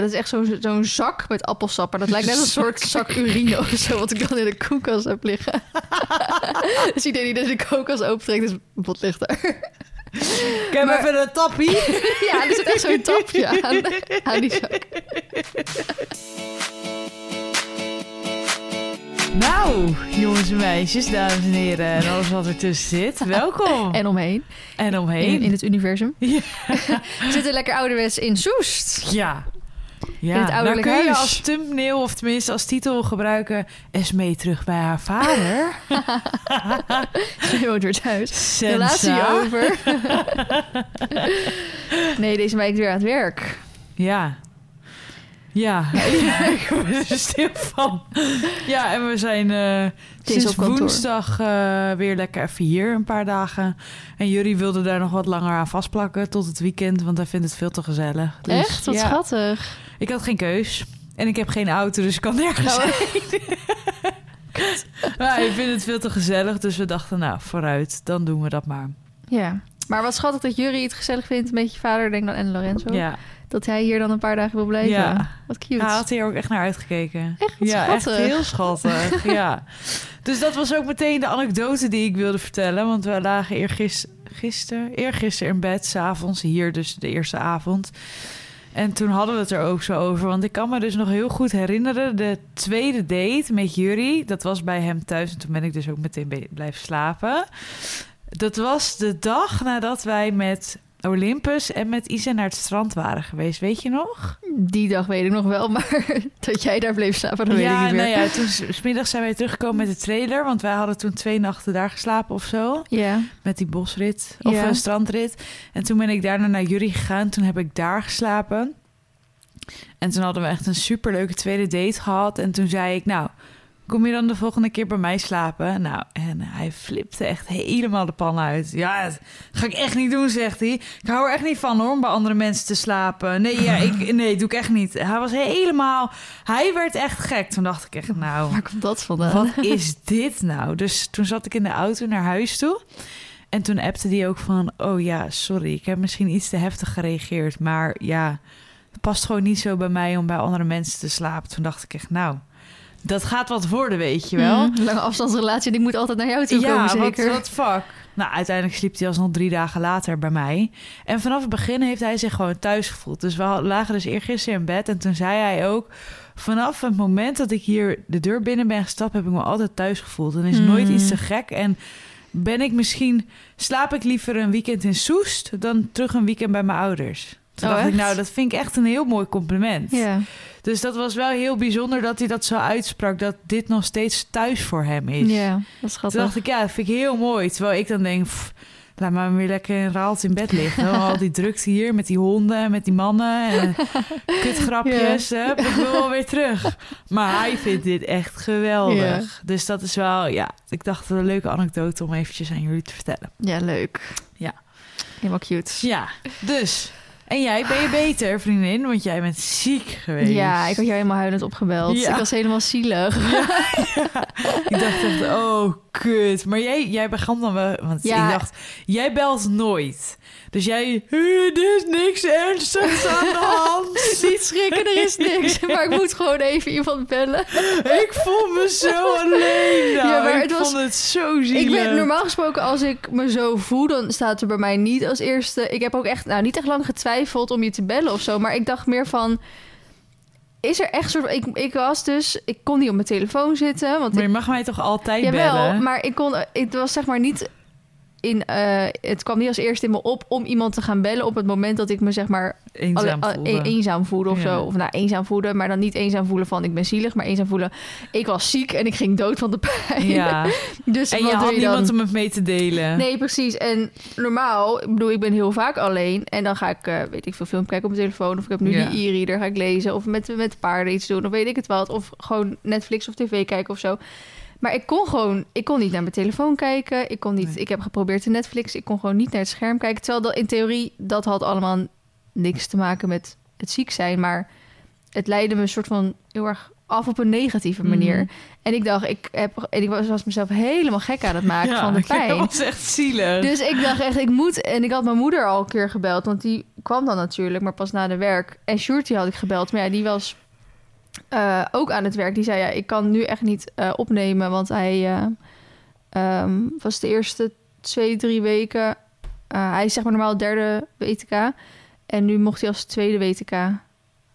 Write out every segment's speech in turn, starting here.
Dat is echt zo'n zo'n zak met appelsap. Maar dat lijkt net een soort zak urine of zo... wat ik dan in de koelkast heb liggen. dus iedereen die deze koelkast opentrekt, is wat ligt daar. Ik heb Maar- even een tappie. ja, er zit echt zo'n tapje aan, aan die zak. Nou, jongens en meisjes, dames en heren en alles wat ertussen zit. Welkom. En omheen, En omheen. in, in het universum. Ja. We zitten lekker ouderwets in Soest. Ja. Ja, In het nou kun je als thumbnail of tenminste als titel gebruiken... Esmee terug bij haar vader. Je woont weer thuis. Sensa. Relatie over. nee, deze week weer aan het werk. Ja. Ja, ja, ik word er stil van. Ja, en we zijn eh, sinds op kantoor. woensdag eh, weer lekker even hier een paar dagen. En jullie wilden daar nog wat langer aan vastplakken tot het weekend, want hij vindt het veel te gezellig. Dus, Echt? Wat ja, schattig. Ik had geen keus. En ik heb geen auto, dus ik kan nergens Nou, Maar ik vind het veel te gezellig, dus we dachten, nou, vooruit, dan doen we dat maar. ja. Maar wat schattig dat Jury het gezellig vindt met je vader, denk dan, en Lorenzo. Ja, Dat hij hier dan een paar dagen wil blijven. Ja. Wat cute. hij had hier ook echt naar uitgekeken. Echt ja, schattig. echt heel schattig. ja. Dus dat was ook meteen de anekdote die ik wilde vertellen. Want we lagen eergisteren, gisteren, eergisteren in bed, s'avonds, hier dus de eerste avond. En toen hadden we het er ook zo over. Want ik kan me dus nog heel goed herinneren... de tweede date met Jury. Dat was bij hem thuis. En toen ben ik dus ook meteen blijven slapen. Dat was de dag nadat wij met Olympus... en met Isa naar het strand waren geweest. Weet je nog? Die dag weet ik nog wel, maar dat jij daar bleef slapen, dat weet ja, ik niet meer. nou ja, toen s- smiddags zijn wij teruggekomen met de trailer. Want wij hadden toen twee nachten daar geslapen of zo. Ja. Met die bosrit of Ja. een strandrit. En toen ben ik daarna naar Jury gegaan. Toen heb ik daar geslapen. En toen hadden we echt een superleuke tweede date gehad. En toen zei ik, nou, kom je dan de volgende keer bij mij slapen? Nou, en hij flipte echt helemaal de pan uit. Ja, dat ga ik echt niet doen, zegt hij. Ik hou er echt niet van hoor, om bij andere mensen te slapen. Nee, ja, ik, nee, doe ik echt niet. Hij was helemaal... Hij werd echt gek. Toen dacht ik echt, nou... Waar komt dat vandaan? Wat is dit nou? Dus toen zat ik in de auto naar huis toe. En toen appte die ook van... Oh ja, sorry, ik heb misschien iets te heftig gereageerd. Maar ja, het past gewoon niet zo bij mij om bij andere mensen te slapen. Toen dacht ik echt, nou, dat gaat wat worden, weet je wel. Mm, lange afstandsrelatie ik moet altijd naar jou toe komen, Ja, zeker. wat, wat fuck. Nou, uiteindelijk sliep hij alsnog drie dagen later bij mij. En vanaf het begin heeft hij zich gewoon thuis gevoeld. Dus we lagen dus eergisteren in bed. En toen zei hij ook... Vanaf het moment dat ik hier de deur binnen ben gestapt... heb ik me altijd thuis gevoeld. En is Hmm. nooit iets te gek. En ben ik misschien... Slaap ik liever een weekend in Soest... dan terug een weekend bij mijn ouders. Toen Oh, dacht ik, echt? nou, dat vind ik echt een heel mooi compliment. Ja. Dus dat was wel heel bijzonder dat hij dat zo uitsprak... dat dit nog steeds thuis voor hem is. ja, dat is Toen dacht ik, ja, dat vind ik heel mooi. Terwijl ik dan denk, pff, laat maar weer lekker in Raalt in bed liggen. Al die drukte hier met die honden, met die mannen en kutgrapjes. Hup, ik wil wel weer terug. Maar hij vindt dit echt geweldig. Dus dat is wel, ja, ik dacht een leuke anekdote om eventjes aan jullie te vertellen. Ja, leuk. Ja. Helemaal cute. Ja, dus. En jij, ben je beter, vriendin? Want jij bent ziek geweest. Ja, ik had jou helemaal huilend opgebeld. Ja. Ik was helemaal zielig. Ik dacht echt, oh, kut. Maar jij, jij begon dan wel... Want ik dacht, jij belt nooit. Dus jij... "Eh, Er is niks ernstigs aan de hand. Niet schrikken, er is niks. Maar ik moet gewoon even iemand bellen. ik voel me zo alleen. Nou, Ja, maar ik het was- vond het zo zielig. Ik ben normaal gesproken, als ik me zo voel, dan staat er bij mij niet als eerste. Ik heb ook echt, nou, niet echt lang getwijfeld om je te bellen of zo. Maar ik dacht meer van. Is er echt soort. Ik, ik was dus. Ik kon niet op mijn telefoon zitten. Want Maar ik, je mag mij toch altijd jawel, bellen? maar ik kon. Het was zeg maar niet. In, eh, het kwam niet als eerste in me op om iemand te gaan bellen op het moment dat ik me zeg maar Eenzaam alle- voelde. e- eenzaam voelde of Ja. zo. Of nou, eenzaam voelen, maar dan niet eenzaam voelen van ik ben zielig, maar eenzaam voelen. Ik was ziek en ik ging dood van de pijn. Ja, Dus en je had je dan? niemand om het mee te delen. Nee, precies. En normaal, ik bedoel, ik ben heel vaak alleen. En dan ga ik, eh, weet ik veel, film kijken op mijn telefoon. Of ik heb nu Ja. die e-reader, ga ik lezen. Of met, met paarden iets doen, of weet ik het wat. Of gewoon Netflix of tv kijken of zo. Maar ik kon gewoon, ik kon niet naar mijn telefoon kijken. Ik kon niet, Nee. ik heb geprobeerd te Netflix. Ik kon gewoon niet naar het scherm kijken. Terwijl dat in theorie, dat had allemaal niks te maken met het ziek zijn. Maar het leidde me een soort van heel erg af op een negatieve manier. Mhm. En ik dacht, ik, heb, en ik was, was mezelf helemaal gek aan het maken van de pijn. Dat was echt zielig. Dus ik dacht echt, ik moet... En ik had mijn moeder al een keer gebeld, want die kwam dan natuurlijk, maar pas na de werk. En Shorty had ik gebeld, maar ja, die was eh, ook aan het werk. Die zei, ja, ik kan nu echt niet eh, opnemen, want hij eh, ehm, was de eerste twee, drie weken... hij is zeg maar normaal derde WTK. En nu mocht hij als tweede WTK een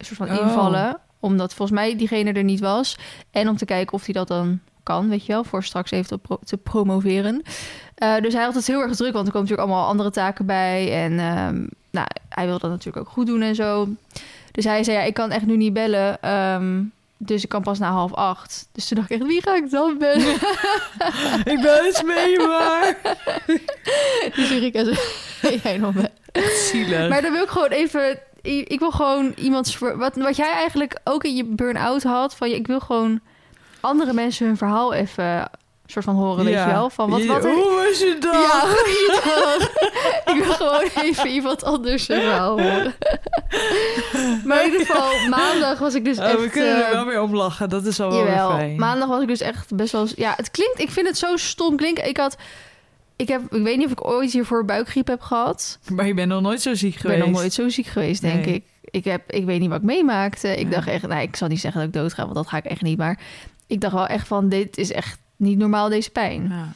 soort van Oh. invallen. Omdat volgens mij diegene er niet was. En om te kijken of hij dat dan kan, weet je wel. Voor straks even te, pro- te promoveren. Dus hij had het heel erg druk, want er komen natuurlijk allemaal andere taken bij. En ehm, nou, hij wil dat natuurlijk ook goed doen en zo. Dus hij zei, ja, ik kan echt nu niet bellen. ehm, dus ik kan pas na half acht. Dus toen dacht ik echt, wie ga ik dan bellen? ik ben eens mee, maar... dus Erika zei, jij nog zielig. Maar dan wil ik gewoon even... Ik wil gewoon iemands... ver- Wat, wat jij eigenlijk ook in je burn-out had... Van, ik wil gewoon andere mensen hun verhaal even... soort van horen, weet je wel? Van wat, wat er- Hoe was je dan? Ja, ik wil gewoon even iemand anders verhaal horen. maar in ieder geval, maandag was ik dus Oh, echt... we kunnen er eh, wel weer om lachen. Dat is al wel Jawel, fijn. maandag was ik dus echt best wel... Ja, het klinkt... Ik vind het zo stom klinken. Ik had... Ik, heb, ik weet niet of ik ooit hiervoor buikgriep heb gehad. Maar je bent nog nooit zo ziek Ik geweest. ben nog nooit zo ziek geweest, denk Nee. ik. Ik, heb, ik weet niet wat ik meemaakte. Ik Ja. dacht echt... Nou, ik zal niet zeggen dat ik dood ga, want dat ga ik echt niet. Maar ik dacht wel echt van... Dit is echt niet normaal, deze pijn. Ja.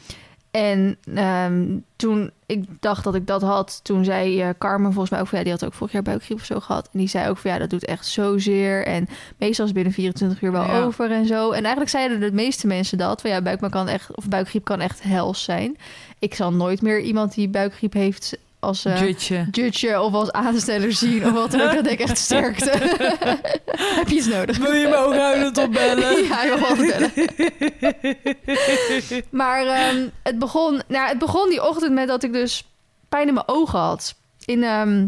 En ehm, toen ik dacht dat ik dat had, toen zei eh, Carmen volgens mij ook van ja, die had ook vorig jaar buikgriep of zo gehad. En die zei ook van ja, dat doet echt zozeer. En meestal is binnen 24 uur wel Ja. over en zo. En eigenlijk zeiden de meeste mensen dat. Van ja, buikma kan echt, of buikgriep kan echt hels zijn. Ik zal nooit meer iemand die buikgriep heeft als eh Jutje. judge of als aansteller zien. Of wat dan ook. Dat denk ik echt sterkte. Heb je iets nodig? Wil je me ook huilend opbellen? Ja, ik wil wel bellen. Maar ehm, het, begon, nou, het begon die ochtend met dat ik dus pijn in mijn ogen had. In ehm,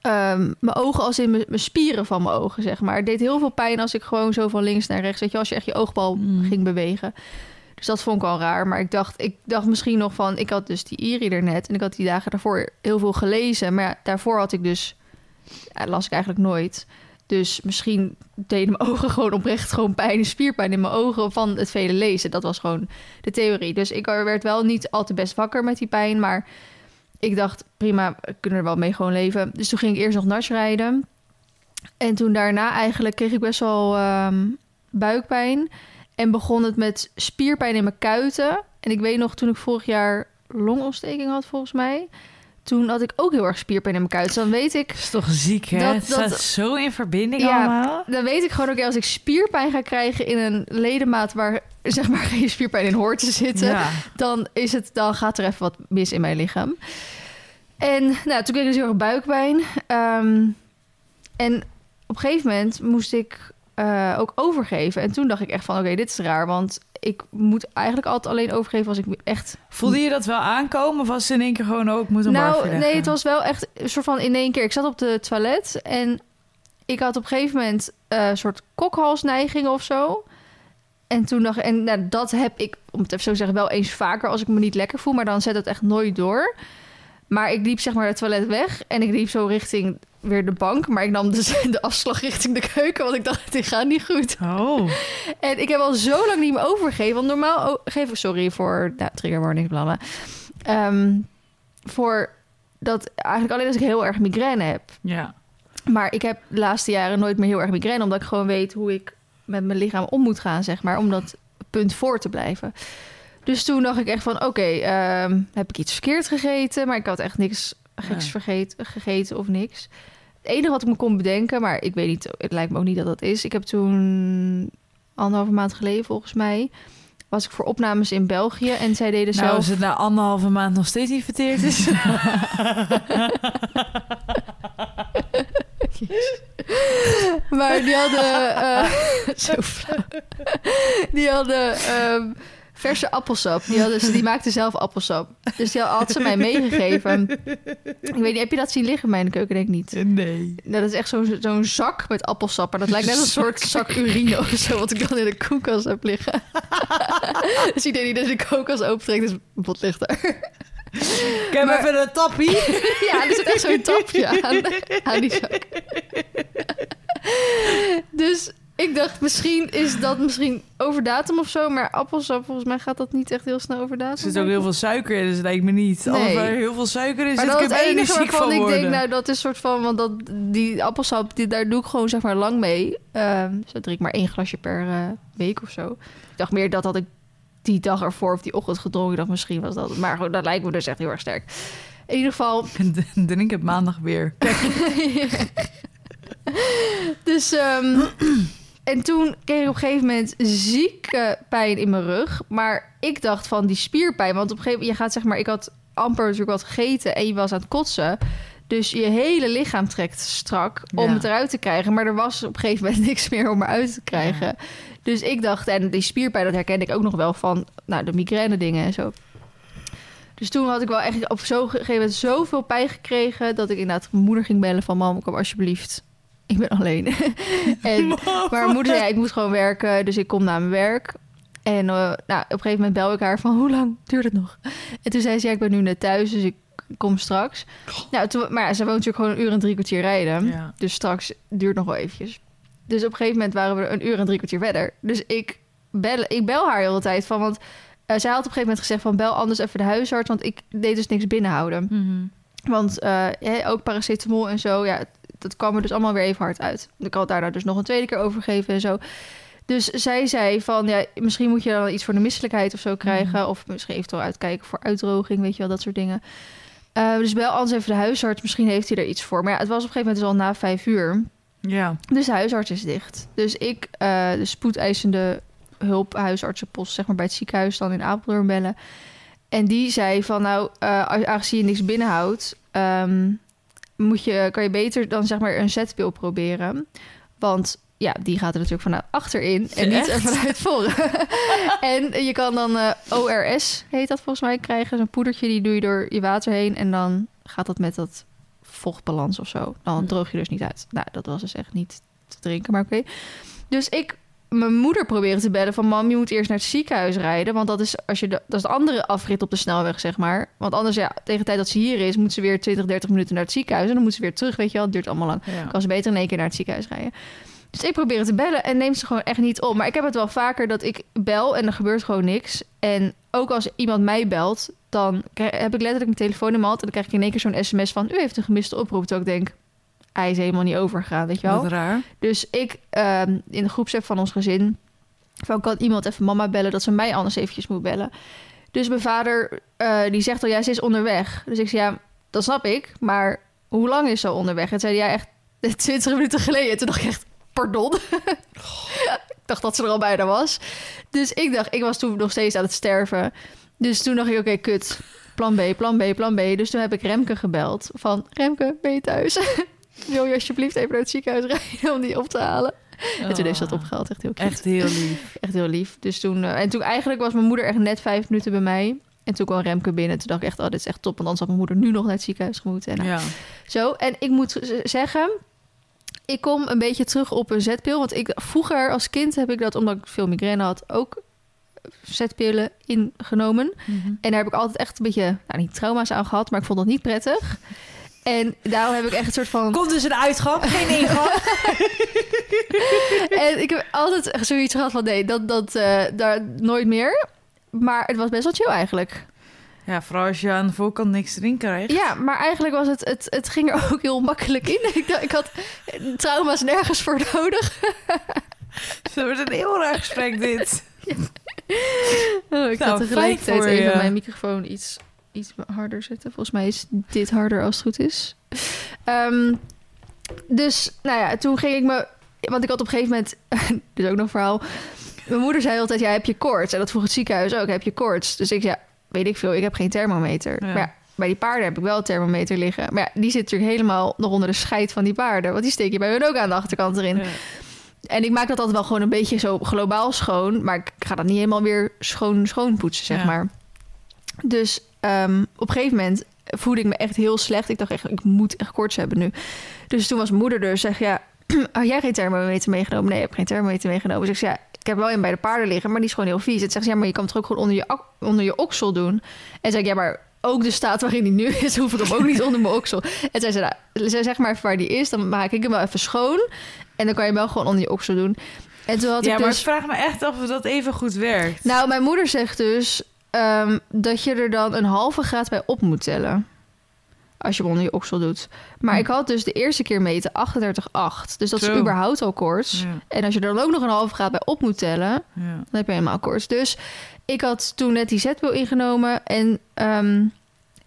ehm, mijn ogen als in mijn, mijn spieren van mijn ogen, zeg maar. Het deed heel veel pijn als ik gewoon zo van links naar rechts... weet je, als je echt je oogbal Mm. ging bewegen. Dus dat vond ik al raar. Maar ik dacht, ik dacht misschien nog van... Ik had dus die e-reader net en ik had die dagen daarvoor heel veel gelezen. Maar daarvoor had ik dus... Las ik eigenlijk nooit. Dus misschien deden mijn ogen gewoon oprecht gewoon pijn, spierpijn in mijn ogen van het vele lezen. Dat was gewoon de theorie. Dus ik werd wel niet al te best wakker met die pijn, maar ik dacht prima, we kunnen er wel mee gewoon leven. Dus toen ging ik eerst nog nars rijden. En toen daarna eigenlijk kreeg ik best wel ehm, buikpijn. En begon het met spierpijn in mijn kuiten. En ik weet nog, toen ik vorig jaar longontsteking had volgens mij... toen had ik ook heel erg spierpijn in mijn kuiten. Dus dan weet ik Dat is toch ziek, hè? Dat- staat zo in verbinding Ja. allemaal. dan weet ik gewoon ook als ik spierpijn ga krijgen in een ledemaat waar zeg maar geen spierpijn in hoort te zitten, Ja. dan is het dan gaat er even wat mis in mijn lichaam. En nou, toen kreeg ik dus heel erg buikpijn. Ehm, en op een gegeven moment moest ik eh, ook overgeven. En toen dacht ik echt van, oké, dit is raar, want ik moet eigenlijk altijd alleen overgeven als ik echt Voelde je dat wel aankomen of was het in één keer gewoon ook moet hem nou, nee, het was wel echt een soort van in één keer. Ik zat op de toilet en ik had op een gegeven moment eh, een soort kokhalsneigingen of zo. En toen dacht ik, en nou, dat heb ik, om het even zo te zeggen, wel eens vaker als ik me niet lekker voel, maar dan zet het echt nooit door. Maar ik liep zeg maar het toilet weg en ik liep zo richting weer de bank, maar ik nam dus de afslag richting de keuken, want ik dacht, dit gaat niet goed. Oh, En ik heb al zo lang niet meer overgegeven. Want normaal geef ik, sorry voor nou, trigger warning, bla bla. Ehm, voor dat eigenlijk alleen als ik heel erg migraine heb. ja. Maar ik heb de laatste jaren nooit meer heel erg migraine, omdat ik gewoon weet hoe ik met mijn lichaam om moet gaan, zeg maar, om dat punt voor te blijven. Dus toen dacht ik echt van, oké, ehm, heb ik iets verkeerd gegeten? Maar ik had echt niks geks Ja. vergeten, gegeten of niks. Het enige wat ik me kon bedenken, maar ik weet niet, het lijkt me ook niet dat dat is. Ik heb toen anderhalve maand geleden, volgens mij, was ik voor opnames in België en zij deden Nou, zelf. als het na anderhalve maand nog steeds niet verteerd is. Maar die hadden. eh, zo flauw. Die hadden ehm, verse appelsap. Die, hadden, ze- die maakten zelf appelsap. Dus die had ze mij meegegeven. Ik weet niet, heb je dat zien liggen in de keuken? Denk ik niet. Nee. Nou, dat is echt zo'n zo'n zak met appelsap. Maar dat lijkt net een soort zak urine of zo. Wat ik dan in de koelkast heb liggen. dus iedereen die dus de koelkast opentrekt, is bot ligt daar. Ik heb Maar- even een tappie. Ja, er zit echt zo'n tapje aan, aan die zak. dus ik dacht, misschien is dat misschien over datum of zo. Maar appelsap, volgens mij gaat dat niet echt heel snel over datum. Er zit ook heel veel suiker in, dus dat lijkt me niet. Nee. Als er heel veel suiker in Maar zit, dat is het enige waarvan van ik worden. denk, nou, dat is soort van... Want dat, die appelsap, die, daar doe ik gewoon zeg maar lang mee. Ehm dus dan drink ik maar één glasje per eh, week of zo. Ik dacht meer dat had ik die dag ervoor of die ochtend gedronken. Ik dacht, misschien was dat... Maar goed, dat lijkt me dus echt heel erg sterk. In ieder geval, Drink het maandag weer. dus... ehm, en toen kreeg ik op een gegeven moment zieke pijn in mijn rug. Maar ik dacht van die spierpijn. Want op een gegeven moment, je gaat zeg maar... Ik had amper natuurlijk wat gegeten en je was aan het kotsen. Dus je hele lichaam trekt strak om Ja. het eruit te krijgen. Maar er was op een gegeven moment niks meer om eruit te krijgen. Dus ik dacht, en die spierpijn, dat herkende ik ook nog wel van nou, de migraine dingen en zo. Dus toen had ik wel echt op zo'n gegeven moment zoveel pijn gekregen... dat ik inderdaad mijn moeder ging bellen van... mam, kom alsjeblieft, ik ben alleen. en, maar mijn moeder zei, ik moet gewoon werken, dus ik kom naar mijn werk. En eh, nou, op een gegeven moment bel ik haar van, hoe lang duurt het nog? En toen zei ze, ja, ik ben nu net thuis, dus ik kom straks. Nou, toen, maar ja, ze woont natuurlijk gewoon een uur en drie kwartier rijden. Ja. Dus straks duurt nog wel eventjes. Dus op een gegeven moment waren we een uur en drie kwartier verder. Dus ik bel, ik bel haar heel de tijd van, want eh, zij had op een gegeven moment gezegd van, bel anders even de huisarts, want ik deed dus niks binnenhouden. Mhm. Want eh, ook paracetamol en zo, ja, dat kwam er dus allemaal weer even hard uit. Ik had daar nou dus nog een tweede keer over gegeven en zo. Dus zij zei van, ja, misschien moet je dan iets voor de misselijkheid of zo krijgen. Of misschien eventueel uitkijken voor uitdroging, weet je wel, dat soort dingen. Eh, dus bel anders even de huisarts, misschien heeft hij er iets voor. Maar ja, het was op een gegeven moment dus al na vijf uur. Ja. Dus de huisarts is dicht. Dus ik eh, de spoedeisende hulp huisartsenpost, zeg maar bij het ziekenhuis dan in Apeldoorn bellen. En die zei van nou, als- aangezien je niks binnenhoudt, ehm, moet je, kan je beter dan zeg maar een zetpil proberen. Want ja, die gaat er natuurlijk vanuit achterin en niet Echt? vanuit voren. en je kan dan eh, ORS, heet dat volgens mij, krijgen. Zo'n poedertje, die doe je door je water heen. En dan gaat dat met dat vochtbalans of zo. Dan Hm. droog je dus niet uit. Nou, dat was dus echt niet te drinken, maar oké. Dus ik mijn moeder proberen te bellen van... mam, je moet eerst naar het ziekenhuis rijden. Want dat is, als je de, dat is de andere afrit op de snelweg, zeg maar. Want anders, ja, tegen de tijd dat ze hier is... moet ze weer 20, 30 minuten naar het ziekenhuis. En dan moet ze weer terug, weet je wel. Het duurt allemaal lang. Ja. kan ze beter in één keer naar het ziekenhuis rijden. Dus ik probeer het te bellen en neemt ze gewoon echt niet op. Maar ik heb het wel vaker dat ik bel en er gebeurt gewoon niks. En ook als iemand mij belt, dan heb ik letterlijk mijn telefoon in mijn hand... en dan krijg ik in één keer zo'n sms van... u heeft een gemiste oproep. Terwijl ik denk, hij is helemaal niet overgegaan, weet je wel. Wat raar. Dus ik ehm, in de groepsapp van ons gezin... van kan iemand even mama bellen... dat ze mij anders eventjes moet bellen. Dus mijn vader eh, die zegt al, ja, ze is onderweg. Dus ik zei, ja, dat snap ik. Maar hoe lang is ze onderweg? En zei hij, ja, echt 20 minuten geleden. En toen dacht ik echt, pardon? ik dacht dat ze er al bijna was. Dus ik dacht, ik was toen nog steeds aan het sterven. Dus toen dacht ik, oké, kut. Plan B, plan B, plan B. Dus toen heb ik Remke gebeld. Van, Remke, ben je thuis? Wil je alsjeblieft even naar het ziekenhuis rijden om die op te halen? En toen heeft ze dat opgehaald. Echt heel cute. Echt heel lief. Echt heel lief. Dus toen, eh, en toen eigenlijk was mijn moeder echt net vijf minuten bij mij. En toen kwam Remke binnen. Toen dacht ik echt, oh, dit is echt top. Want anders had mijn moeder nu nog naar het ziekenhuis moeten. En nou, Ja. zo. En ik moet zeggen, ik kom een beetje terug op een zetpil. Want ik, vroeger als kind heb ik dat, omdat ik veel migraine had, ook zetpillen ingenomen. Mhm. En daar heb ik altijd echt een beetje, nou niet trauma's aan gehad, maar ik vond dat niet prettig. En daarom heb ik echt een soort van... Komt dus een uitgang, geen ingang. En ik heb altijd zoiets gehad van nee, dat, dat eh, daar nooit meer. Maar het was best wel chill eigenlijk. Ja, vooral als je aan de voorkant niks te drinken krijgt. Ja, maar eigenlijk was het, het, het ging er ook heel makkelijk in. Ik, ik had trauma's nergens voor nodig. Het wordt een heel raar gesprek dit. Oh, ik Nou, ga tegelijkertijd even mijn microfoon iets, iets harder zetten. Volgens mij is dit harder als het goed is. Ehm, dus, nou ja, toen ging ik me... Want ik had op een gegeven moment... dit is ook nog een verhaal. Mijn moeder zei altijd, ja, heb je koorts? En dat vroeg het ziekenhuis ook, heb je koorts? Dus ik zei, ja, weet ik veel, ik heb geen thermometer. Ja. Maar ja, bij die paarden heb ik wel een thermometer liggen. Maar ja, die zit natuurlijk helemaal nog onder de scheid van die paarden. Want die steek je bij hun ook aan de achterkant erin. Ja. En ik maak dat altijd wel gewoon een beetje zo globaal schoon. Maar ik ga dat niet helemaal weer schoon, schoon poetsen, zeg maar. Dus ehm, op een gegeven moment voelde ik me echt heel slecht. Ik dacht echt, ik moet echt koorts hebben nu. Dus toen was moeder er. Zeg ja, had jij geen thermometer meegenomen? Nee, ik heb geen thermometer meegenomen. Dus ik zei, ja, ik heb wel een bij de paarden liggen, maar die is gewoon heel vies. Het zegt ze, ja, maar je kan het ook gewoon onder je, onder je oksel doen. En zei ik, ja, maar ook de staat waarin die nu is, hoef ik hem ook niet onder mijn oksel. En zei ze, nou, zei, zeg maar even waar die is, dan maak ik hem wel even schoon. En dan kan je hem wel gewoon onder je oksel doen. En toen had ja, ik maar dus... ik vraag me echt af of dat even goed werkt. Nou, mijn moeder zegt dus ehm, dat je er dan een halve graad bij op moet tellen. Als je hem onder je oksel doet. Maar Hm. ik had dus de eerste keer meten 38,8. Dus dat Zo. is überhaupt al koorts. Ja, En als je er dan ook nog een halve graad bij op moet tellen, ja. dan heb je helemaal koorts. Dus ik had toen net die zetpil ingenomen. En ehm,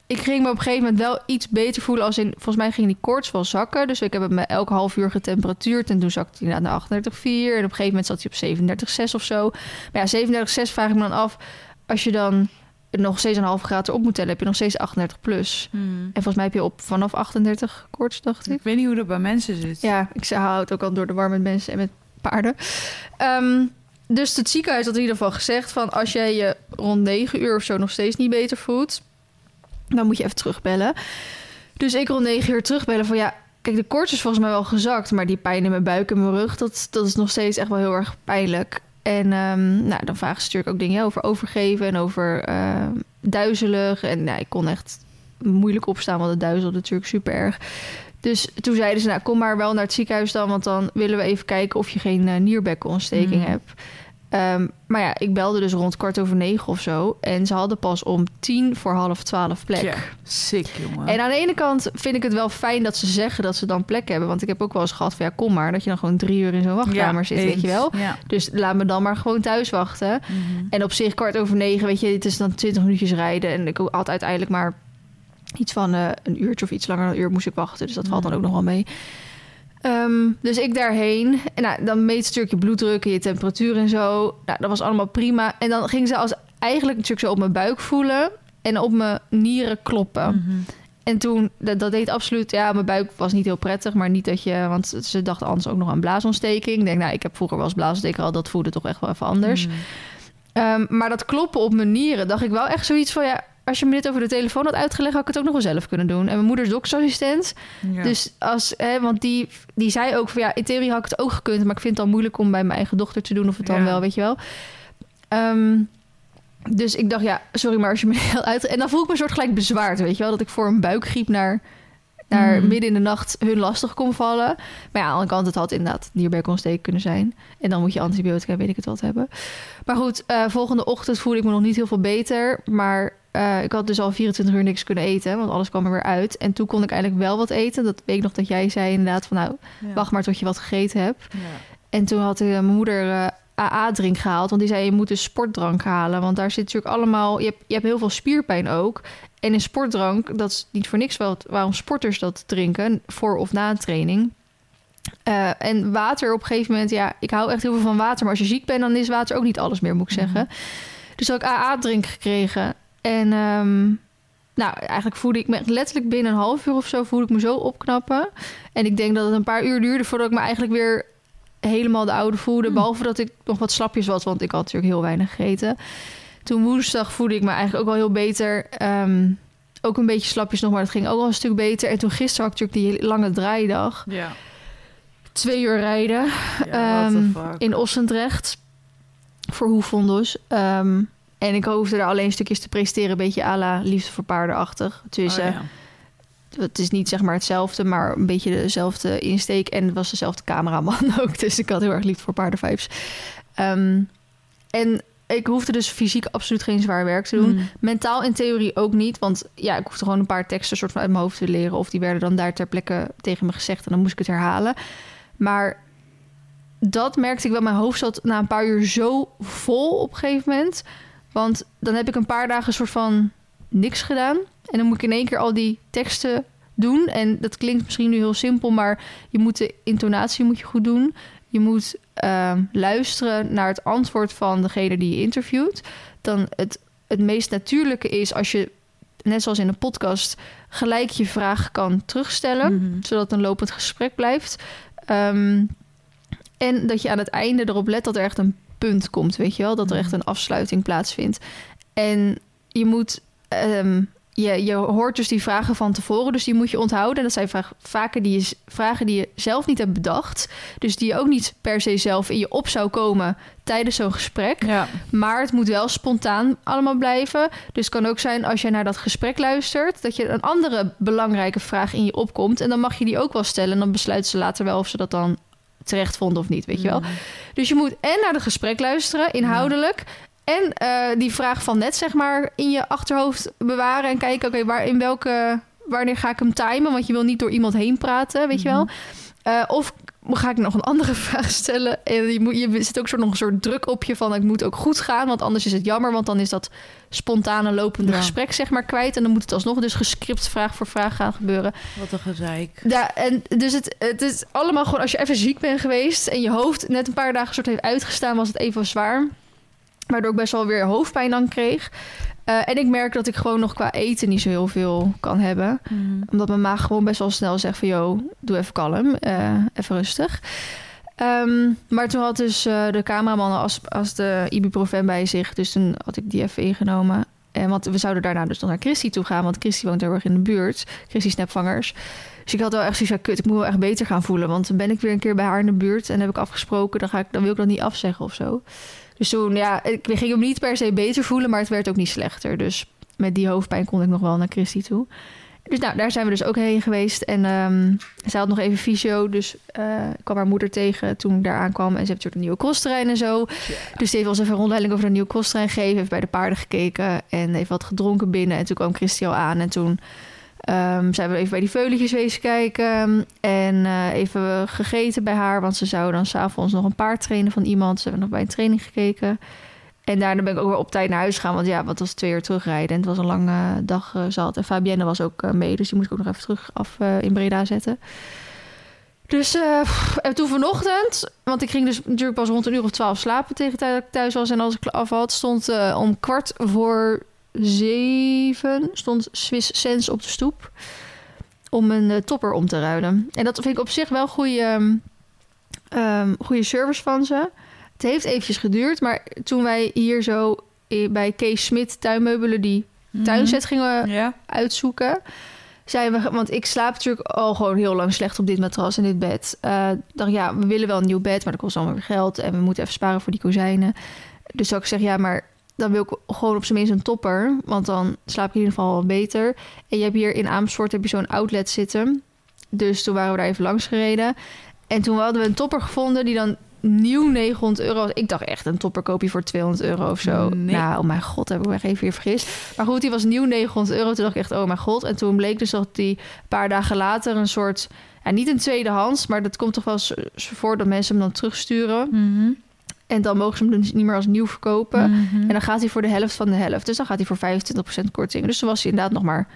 ik ging me op een gegeven moment wel iets beter voelen. Als in, volgens mij ging die koorts wel zakken. Dus ik heb hem elke half uur getemperatuurd. En toen zakte hij naar 38,4. En op een gegeven moment zat hij op 37,6 of zo. Maar ja, 37,6 vraag ik me dan af. Als je dan nog steeds een halve graad erop moet tellen, heb je nog steeds 38 plus. Hmm. En volgens mij heb je op vanaf 38 koorts, dacht ik. Ik weet niet hoe dat bij mensen zit. Ja, ik hou het ook al door de war met mensen en met paarden. Ehm, dus het ziekenhuis had in ieder geval gezegd van... als jij je rond 9 uur of zo nog steeds niet beter voelt... dan moet je even terugbellen. Dus ik rond 9 uur terugbellen van ja... Kijk, de koorts is volgens mij wel gezakt... maar die pijn in mijn buik en mijn rug... dat, dat is nog steeds echt wel heel erg pijnlijk. En ehm, nou, dan vragen ze natuurlijk ook dingen over overgeven... en over ehm, duizelig. En nou, ik kon echt moeilijk opstaan... want het duizelde natuurlijk super erg. Dus toen zeiden ze, nou kom maar wel naar het ziekenhuis dan... want dan willen we even kijken of je geen eh, nierbekkenontsteking Mm. hebt. Ehm, maar ja, ik belde dus rond kwart over negen of zo... en ze hadden pas om tien voor half twaalf plek. Ja, sick, jongen. En aan de ene kant vind ik het wel fijn dat ze zeggen dat ze dan plek hebben. Want ik heb ook wel eens gehad van ja, kom maar. Dat je dan gewoon drie uur in zo'n wachtkamer Ja, zit, weet je wel. Ja. Dus laat me dan maar gewoon thuis wachten. Mhm. En op zich kwart over negen, weet je, het is dan twintig minuutjes rijden. En ik had uiteindelijk maar iets van eh, een uurtje of iets langer dan een uur moest ik wachten. Dus dat valt dan Mm. ook nog wel mee. Ehm, dus ik daarheen. En nou, dan meet ze natuurlijk je bloeddruk en je temperatuur en zo. Nou, dat was allemaal prima. En dan ging ze als eigenlijk natuurlijk zo op mijn buik voelen. En op mijn nieren kloppen. Mhm. En toen, dat, dat deed absoluut... Ja, mijn buik was niet heel prettig. Maar niet dat je... Want ze dachten anders ook nog aan blaasontsteking. Ik denk, nou, ik heb vroeger wel eens blaasontsteking gehad. Dat voelde toch echt wel even anders. Mhm. Ehm, maar dat kloppen op mijn nieren, dacht ik wel echt zoiets van... ja, als je me dit over de telefoon had uitgelegd... had ik het ook nog wel zelf kunnen doen. En mijn moeder is doktersassistent. Ja. Dus als... Hè, want die, die zei ook van... ja, in theorie had ik het ook gekund... maar ik vind het dan moeilijk om bij mijn eigen dochter te doen... of het dan Ja. wel, weet je wel. Ehm, dus ik dacht, ja, sorry, maar als je me heel uit... En dan voel ik me een soort gelijk bezwaard, weet je wel? Dat ik voor een buikgriep naar... naar Mhm. midden in de nacht hun lastig kon vallen. Maar ja, aan de andere kant, het had inderdaad nierbekontsteking kunnen zijn. En dan moet je antibiotica, weet ik het wat, hebben. Maar goed, eh, volgende ochtend voelde ik me nog niet heel veel beter. Maar eh, ik had dus al 24 uur niks kunnen eten, want alles kwam er weer uit. En toen kon ik eigenlijk wel wat eten. Dat weet ik nog dat jij zei inderdaad van, nou, Ja. wacht maar tot je wat gegeten hebt. Ja. En toen had eh, mijn moeder AA-drink gehaald. Want die zei, je moet een sportdrank halen. Want daar zit natuurlijk allemaal... Je hebt, je hebt heel veel spierpijn ook. En in sportdrank, dat is niet voor niks wel waarom sporters dat drinken... voor of na een training. Eh, en water op een gegeven moment... Ja, ik hou echt heel veel van water. Maar als je ziek bent, dan is water ook niet alles meer, moet ik zeggen. Dus had ik AA-drink gekregen. En... ehm, nou, eigenlijk voelde ik me letterlijk binnen een half uur of zo... voelde ik me zo opknappen. En ik denk dat het een paar uur duurde... voordat ik me eigenlijk weer helemaal de oude voelde. Hmm. Behalve dat ik nog wat slapjes was, want ik had natuurlijk heel weinig gegeten. Toen woensdag voelde ik me eigenlijk ook wel heel beter. Ehm, ook een beetje slapjes nog, maar dat ging ook wel een stuk beter. En toen gisteren had ik natuurlijk die lange draaidag. Ja. Twee uur rijden Ja, Ehm, in Ossendrecht. Voor Hoefondus. Ehm en ik hoefde daar alleen stukjes te presteren. Een beetje à la liefde voor paardenachtig. Dus Oh, eh, ja. het is niet zeg maar hetzelfde, maar een beetje dezelfde insteek. En het was dezelfde cameraman ook. Dus ik had heel erg lief voor paardenvibes. En ik hoefde dus fysiek absoluut geen zwaar werk te doen. Mm. Mentaal in theorie ook niet. Want ja, ik hoefde gewoon een paar teksten soort van uit mijn hoofd te leren. Of die werden dan daar ter plekke tegen me gezegd. En dan moest ik het herhalen. Maar dat merkte ik wel. Mijn hoofd zat na een paar uur zo vol op een gegeven moment. Want dan heb ik een paar dagen een soort van niks gedaan. En dan moet ik in één keer al die teksten doen. En dat klinkt misschien nu heel simpel, maar je moet de intonatie moet je goed doen. Je moet ehm, luisteren naar het antwoord van degene die je interviewt. Dan het, het meest natuurlijke is als je, net zoals in een podcast, gelijk je vraag kan terugstellen. Mhm. Zodat een lopend gesprek blijft. Ehm, en dat je aan het einde erop let dat er echt een punt komt, weet je wel? Dat er echt een afsluiting plaatsvindt. En je moet... ehm, je, je hoort dus die vragen van tevoren, dus die moet je onthouden. En dat zijn vaak, vaker die je, vragen die je zelf niet hebt bedacht. Dus die je ook niet per se zelf in je op zou komen tijdens zo'n gesprek. Ja. Maar het moet wel spontaan allemaal blijven. Dus het kan ook zijn als je naar dat gesprek luistert... dat je een andere belangrijke vraag in je opkomt. En dan mag je die ook wel stellen. En dan besluiten ze later wel of ze dat dan terecht vonden of niet, weet je wel. Mm. Dus je moet en naar het gesprek luisteren, inhoudelijk. En eh, die vraag van net, zeg maar, in je achterhoofd bewaren. En kijken, oké, waar in welke. Wanneer ga ik hem timen? Want je wil niet door iemand heen praten, weet je wel. Eh, of ga ik nog een andere vraag stellen? En je, moet, je zit ook zo nog een soort druk op je van... het moet ook goed gaan, want anders is het jammer... want dan is dat spontane lopende Ja. gesprek zeg maar kwijt... en dan moet het alsnog dus gescript vraag voor vraag gaan gebeuren. Wat een gezeik. Ja, en dus het, het is allemaal gewoon... als je even ziek bent geweest... en je hoofd net een paar dagen soort heeft uitgestaan... was het even zwaar. Waardoor ik best wel weer hoofdpijn dan kreeg. Eh, en ik merk dat ik gewoon nog qua eten niet zo heel veel kan hebben Mm. omdat mijn maag gewoon best wel snel zegt van... yo, doe even kalm, eh, even rustig. Ehm, maar toen had dus eh, de cameraman als, als de ibuprofen bij zich. Dus toen had ik die even ingenomen. En want we zouden daarna dus nog naar Christy toe gaan. Want Christy woont heel erg in de buurt. Christy Snapvangers. Dus ik had wel echt zoiets van... kut, ik moet wel echt beter gaan voelen. Want dan ben ik weer een keer bij haar in de buurt. En heb ik afgesproken, dan, ga ik, dan wil ik dat niet afzeggen of zo. Dus toen, ja, ik ging hem niet per se beter voelen... maar het werd ook niet slechter. Dus met die hoofdpijn kon ik nog wel naar Christy toe. Dus nou, daar zijn we dus ook heen geweest. En ehm zij had nog even fysio. Dus eh, ik kwam haar moeder tegen toen ik daar aankwam. En ze heeft natuurlijk een nieuwe crosstrein en zo. Dus die heeft ons even een rondleiding over de nieuwe crosstrein gegeven. Heeft bij de paarden gekeken. En heeft wat gedronken binnen. En toen kwam Christy al aan. En toen ehm, zijn we even bij die veuletjes wezen kijken. En eh, even gegeten bij haar. Want ze zou dan s'avonds nog een paard trainen van iemand. Ze hebben nog bij een training gekeken. En daarna ben ik ook weer op tijd naar huis gegaan. Want ja, wat was twee uur terugrijden. En het was een lange dag eh, zat. En Fabienne was ook eh, mee. Dus die moest ik ook nog even terug af in Breda zetten. Dus en toen vanochtend... Want ik ging dus natuurlijk pas rond een uur of twaalf slapen... tegen de tijd dat ik thuis was. En als ik af had, stond om kwart voor zeven... stond Swiss Sense op de stoep... om een eh, topper om te ruilen. En dat vind ik op zich wel goede, ehm, ehm, goede service van ze... Het heeft eventjes geduurd, maar toen wij hier zo i- bij Kees Smit tuinmeubelen die tuinset gingen Ja. uitzoeken, zijn we, want ik slaap natuurlijk al gewoon heel lang slecht op dit matras en dit bed. Eh dacht ja, we willen wel een nieuw bed, maar dat kost allemaal weer geld en we moeten even sparen voor die kozijnen. Dus zou ik zeggen, ja, maar dan wil ik gewoon op zijn minst een topper, want dan slaap ik in ieder geval wel beter. En je hebt hier in Amersfoort heb je zo'n outlet zitten, dus toen waren we daar even langs gereden. En toen hadden we een topper gevonden die dan nieuw 900 euro was. Ik dacht echt een topper koop je voor 200 euro of zo. Nee. Nou, oh mijn god, heb ik me even weer vergist. Maar goed, die was nieuw 900 euro. Toen dacht ik echt, oh mijn god. En toen bleek dus dat die een paar dagen later een soort... Ja, niet een tweedehands, maar dat komt toch wel eens voor dat mensen hem dan terugsturen. Mhm. En dan mogen ze hem dus niet meer als nieuw verkopen. Mhm. En dan gaat hij voor de helft van de helft. Dus dan gaat hij voor 25% korting. Dus toen was hij inderdaad nog maar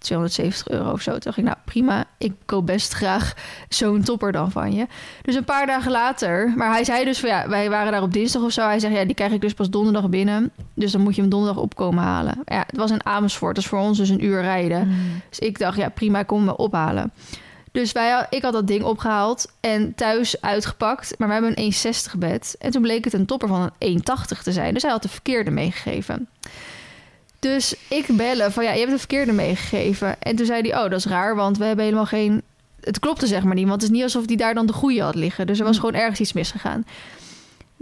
270 euro of zo. Toen dacht ik, nou prima, ik koop best graag zo'n topper dan van je. Dus een paar dagen later, maar hij zei dus van ja, wij waren daar op dinsdag of zo. Hij zegt ja, die krijg ik dus pas donderdag binnen. Dus dan moet je hem donderdag opkomen halen. Ja, het was in Amersfoort, dat is voor ons dus een uur rijden. Mhm. Dus ik dacht, ja prima, ik kom hem ophalen. Dus wij, ik had dat ding opgehaald en thuis uitgepakt. Maar we hebben een 1,60 bed. En toen bleek het een topper van een 1,80 te zijn. Dus hij had de verkeerde meegegeven. Dus ik bellen van ja, je hebt de verkeerde meegegeven. En toen zei hij, oh, dat is raar, want we hebben helemaal geen... Het klopte zeg maar niet, want het is niet alsof hij daar dan de goede had liggen. Dus er was Hm. gewoon ergens iets misgegaan.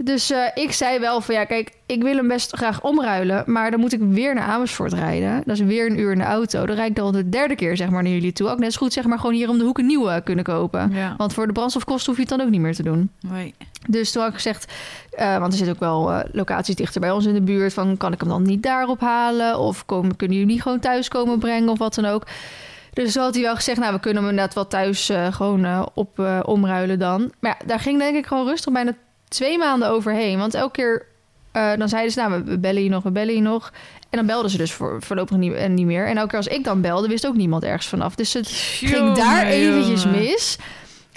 Dus eh, ik zei wel van ja, kijk, ik wil hem best graag omruilen. Maar dan moet ik weer naar Amersfoort rijden. Dat is weer een uur in de auto. Dan rijd ik dan de derde keer zeg maar naar jullie toe. Ook net zo goed zeg maar gewoon hier om de hoek een nieuwe kunnen kopen. Ja. Want voor de brandstofkosten hoef je het dan ook niet meer te doen. Nee. Dus toen had ik gezegd, eh, want er zitten ook wel eh, locaties dichter bij ons in de buurt. Van kan ik hem dan niet daarop halen? Of komen, kunnen jullie niet gewoon thuis komen brengen of wat dan ook? Dus toen had hij wel gezegd, nou we kunnen hem inderdaad wel thuis gewoon op omruilen dan. Maar ja, daar ging denk ik gewoon rustig bijna twee maanden overheen. Want elke keer eh, dan zeiden ze, nou we- bellen je nog, we bellen je nog. En dan belden ze dus voor, voorlopig niet, en niet meer. En elke keer als ik dan belde, wist ook niemand ergens vanaf. Dus het ging daar eventjes jongen. mis.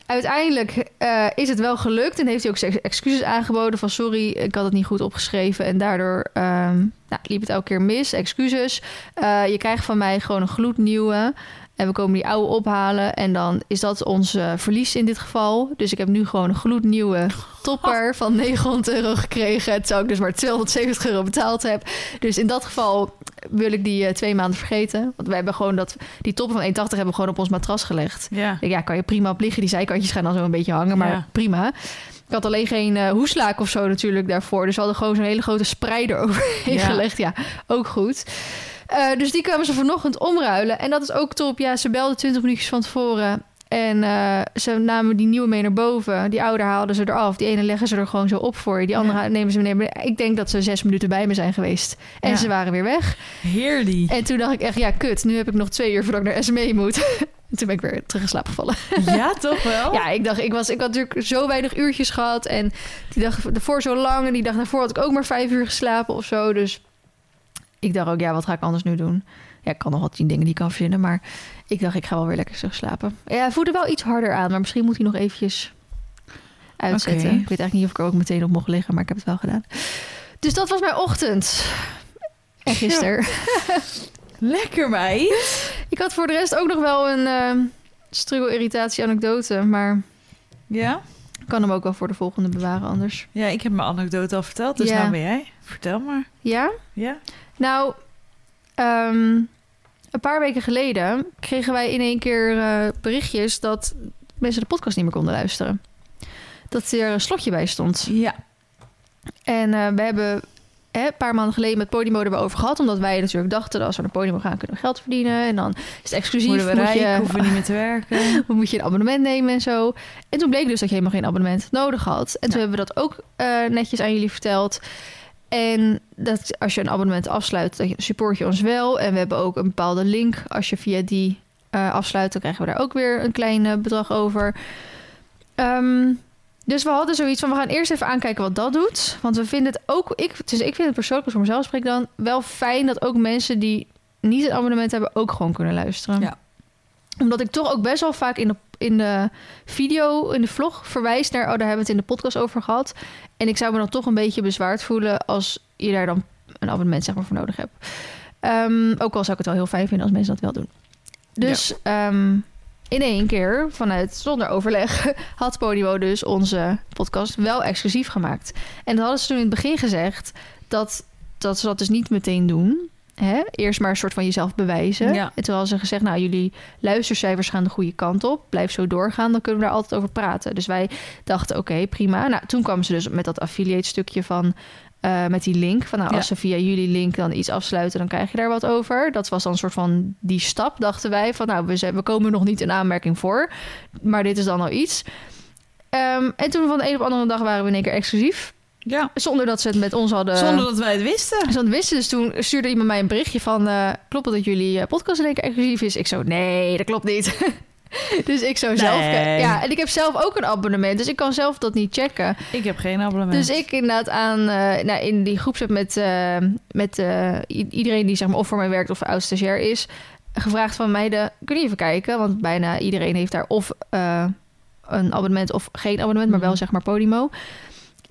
Uiteindelijk eh, is het wel gelukt en heeft hij ook excuses aangeboden van sorry, ik had het niet goed opgeschreven en daardoor ehm, nou, liep het elke keer mis. Excuses. Eh, je krijgt van mij gewoon een gloednieuwe en we komen die oude ophalen en dan is dat ons eh, verlies in dit geval. Dus ik heb nu gewoon een gloednieuwe topper van 900 euro gekregen, terwijl ik dus maar 270 euro betaald heb. Dus in dat geval wil ik die eh, twee maanden vergeten, want we hebben gewoon dat die topper van 1,80 hebben we gewoon op ons matras gelegd. Ja. Ja, kan je prima op liggen. Die zijkantjes gaan dan zo een beetje hangen, maar Ja. prima. Ik had alleen geen eh hoeslaak of zo natuurlijk daarvoor. Dus we hadden gewoon zo'n hele grote spreider overheen Ja. gelegd. Ja, ook goed. Eh, dus die kwamen ze vanochtend omruilen. En dat is ook top. Ja, ze belden 20 minuutjes van tevoren. En eh, ze namen die nieuwe mee naar boven. Die oude haalden ze eraf. Die ene leggen ze er gewoon zo op voor je. Die andere Ja. nemen ze mee naar. Ik denk dat ze zes minuten bij me zijn geweest. En Ja. ze waren weer weg. Heerlijk. En toen dacht ik echt, ja, kut. Nu heb ik nog twee uur voordat ik naar SME moet. en toen ben ik weer terug in slaap gevallen. Ja, toch wel? Ja, ik dacht, ik, was, ik had natuurlijk zo weinig uurtjes gehad. En die dag ervoor zo lang. En die dag daarvoor had ik ook maar vijf uur geslapen of zo. Dus ik dacht ook, ja, wat ga ik anders nu doen? Ja, ik kan nog wel tien dingen die ik kan verzinnen. Maar ik dacht, ik ga wel weer lekker terug slapen. Ja, hij voelde wel iets harder aan. Maar misschien moet hij nog eventjes uitzetten. Ik weet eigenlijk niet of ik er ook meteen op mocht liggen. Maar ik heb het wel gedaan. Dus dat was mijn ochtend. En gisteren. Lekker, meid. Ik had voor de rest ook nog wel een eh struggle-irritatie-anekdote. Maar Ja? ik kan hem ook wel voor de volgende bewaren anders. Ja, ik heb mijn anekdote al verteld, dus Ja. nou ben jij. Vertel maar. Ja? Ja? Nou, ehm, een paar weken geleden kregen wij in één keer eh, berichtjes dat mensen de podcast niet meer konden luisteren. Dat er een slotje bij stond. Ja. En eh, we hebben hè, een paar maanden geleden met Podimo erover gehad. Omdat wij natuurlijk dachten dat als we naar Podimo gaan kunnen we geld verdienen. En dan is het exclusief. Worden we moet rijk, je, hoeven we niet meer te werken. moet je een abonnement nemen en zo. En toen bleek dus dat je helemaal geen abonnement nodig had. En toen hebben we dat ook eh, netjes aan jullie verteld. En dat als je een abonnement afsluit, dan support je ons wel. En we hebben ook een bepaalde link. Als je via die eh, afsluit, dan krijgen we daar ook weer een klein eh, bedrag over. Ehm, dus we hadden zoiets van, we gaan eerst even aankijken wat dat doet. Want we vinden het ook, ik, dus ik vind het persoonlijk, als ik voor mezelf spreek dan, wel fijn dat ook mensen die niet een abonnement hebben, ook gewoon kunnen luisteren. Ja. Omdat ik toch ook best wel vaak in de, in de video, in de vlog verwijs naar, oh, daar hebben we het in de podcast over gehad. En ik zou me dan toch een beetje bezwaard voelen als je daar dan een abonnement zeg maar, voor nodig hebt. Ehm, ook al zou ik het wel heel fijn vinden als mensen dat wel doen. Dus ehm, in één keer, vanuit zonder overleg, had Podimo dus onze podcast wel exclusief gemaakt. En dat hadden ze toen in het begin gezegd dat, dat ze dat dus niet meteen doen. Hè? Eerst maar een soort van jezelf bewijzen. Ja. En hadden ze gezegd, nou, jullie luistercijfers gaan de goede kant op. Blijf zo doorgaan, dan kunnen we daar altijd over praten. Dus wij dachten, oké, prima. Nou, toen kwam ze dus met dat affiliate stukje van... eh, met die link. Van nou, Ja. als ze via jullie link dan iets afsluiten, dan krijg je daar wat over. Dat was dan een soort van die stap, dachten wij. Van nou, we, zijn, we komen nog niet in aanmerking voor. Maar dit is dan al iets. Ehm, en toen van de een op de andere dag waren we in één keer exclusief. Ja. Zonder dat ze het met ons hadden. Zonder dat wij het wisten. Dat wisten. Dus toen stuurde iemand mij een berichtje van... eh, klopt het dat jullie eh, podcast in één keer exclusief is? Ik zo, nee, dat klopt niet. dus ik zou zelf... Ja, en ik heb zelf ook een abonnement. Dus ik kan zelf dat niet checken. Ik heb geen abonnement. Dus ik inderdaad aan... eh, nou, in die groepsapp met, met iedereen die zeg maar of voor mij werkt of oud stagiair is... gevraagd van meiden, kun je even kijken? Want bijna iedereen heeft daar of een abonnement of geen abonnement... maar wel Mhm. zeg maar Podimo.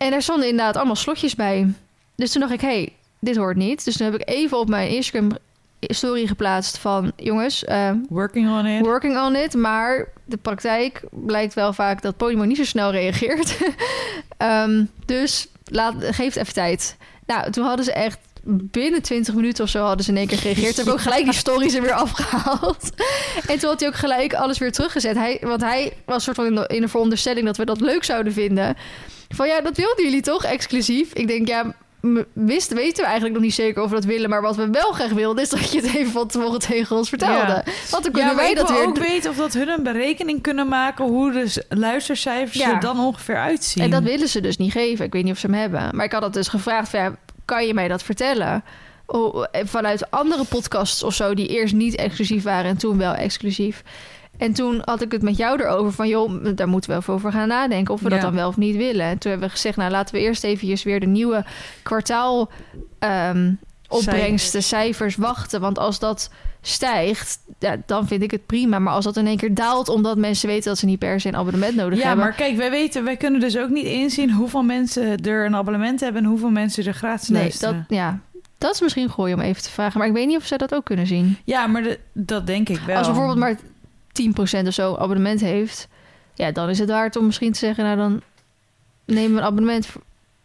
En daar stonden inderdaad allemaal slotjes bij. Dus toen dacht ik, hey, dit hoort niet. Dus toen heb ik even op mijn Instagram story geplaatst van... jongens, eh, Working on it. working on it. Maar de praktijk blijkt wel vaak dat Podimo niet zo snel reageert. Ehm, dus laat, geef het even tijd. Nou, toen hadden ze echt binnen 20 minuten of zo hadden ze in één keer gereageerd. Toen heb ik ook gelijk die stories er weer afgehaald. En toen had hij ook gelijk alles weer teruggezet. Hij, want hij was soort van in de, in de veronderstelling dat we dat leuk zouden vinden. Van ja, dat wilden jullie toch, exclusief? Ik denk, ja, wist, weten we eigenlijk nog niet zeker of we dat willen. Maar wat we wel graag wilden, is dat je het even van tevoren tegen ons vertelde. Ja. Want dan kunnen wij dat weer ook weten of dat hun een berekening kunnen maken... hoe de luistercijfers Ja. er dan ongeveer uitzien. En dat willen ze dus niet geven. Ik weet niet of ze hem hebben. Maar ik had het dus gevraagd van, ja, kan je mij dat vertellen? Oh, vanuit andere podcasts of zo... die eerst niet exclusief waren en toen wel exclusief. En toen had ik het met jou erover van... joh, daar moeten we even over gaan nadenken... of we dat Ja. dan wel of niet willen. En toen hebben we gezegd... nou, laten we eerst eventjes weer de nieuwe kwartaal... opbrengsten, cijfers wachten. Want als dat stijgt, ja, dan vind ik het prima. Maar als dat in één keer daalt... omdat mensen weten dat ze niet per se een abonnement nodig Ja, hebben... maar kijk, wij weten, wij kunnen dus ook niet inzien hoeveel mensen er een abonnement hebben en hoeveel mensen er gratis Nee, luisteren. dat, ja, dat is misschien gooi om even te vragen. Maar ik weet niet of zij dat ook kunnen zien. Ja, maar de- dat denk ik wel. Als bijvoorbeeld maar 10% of zo abonnement heeft... ja, dan is het waard om misschien te zeggen... nou, dan nemen we een abonnement.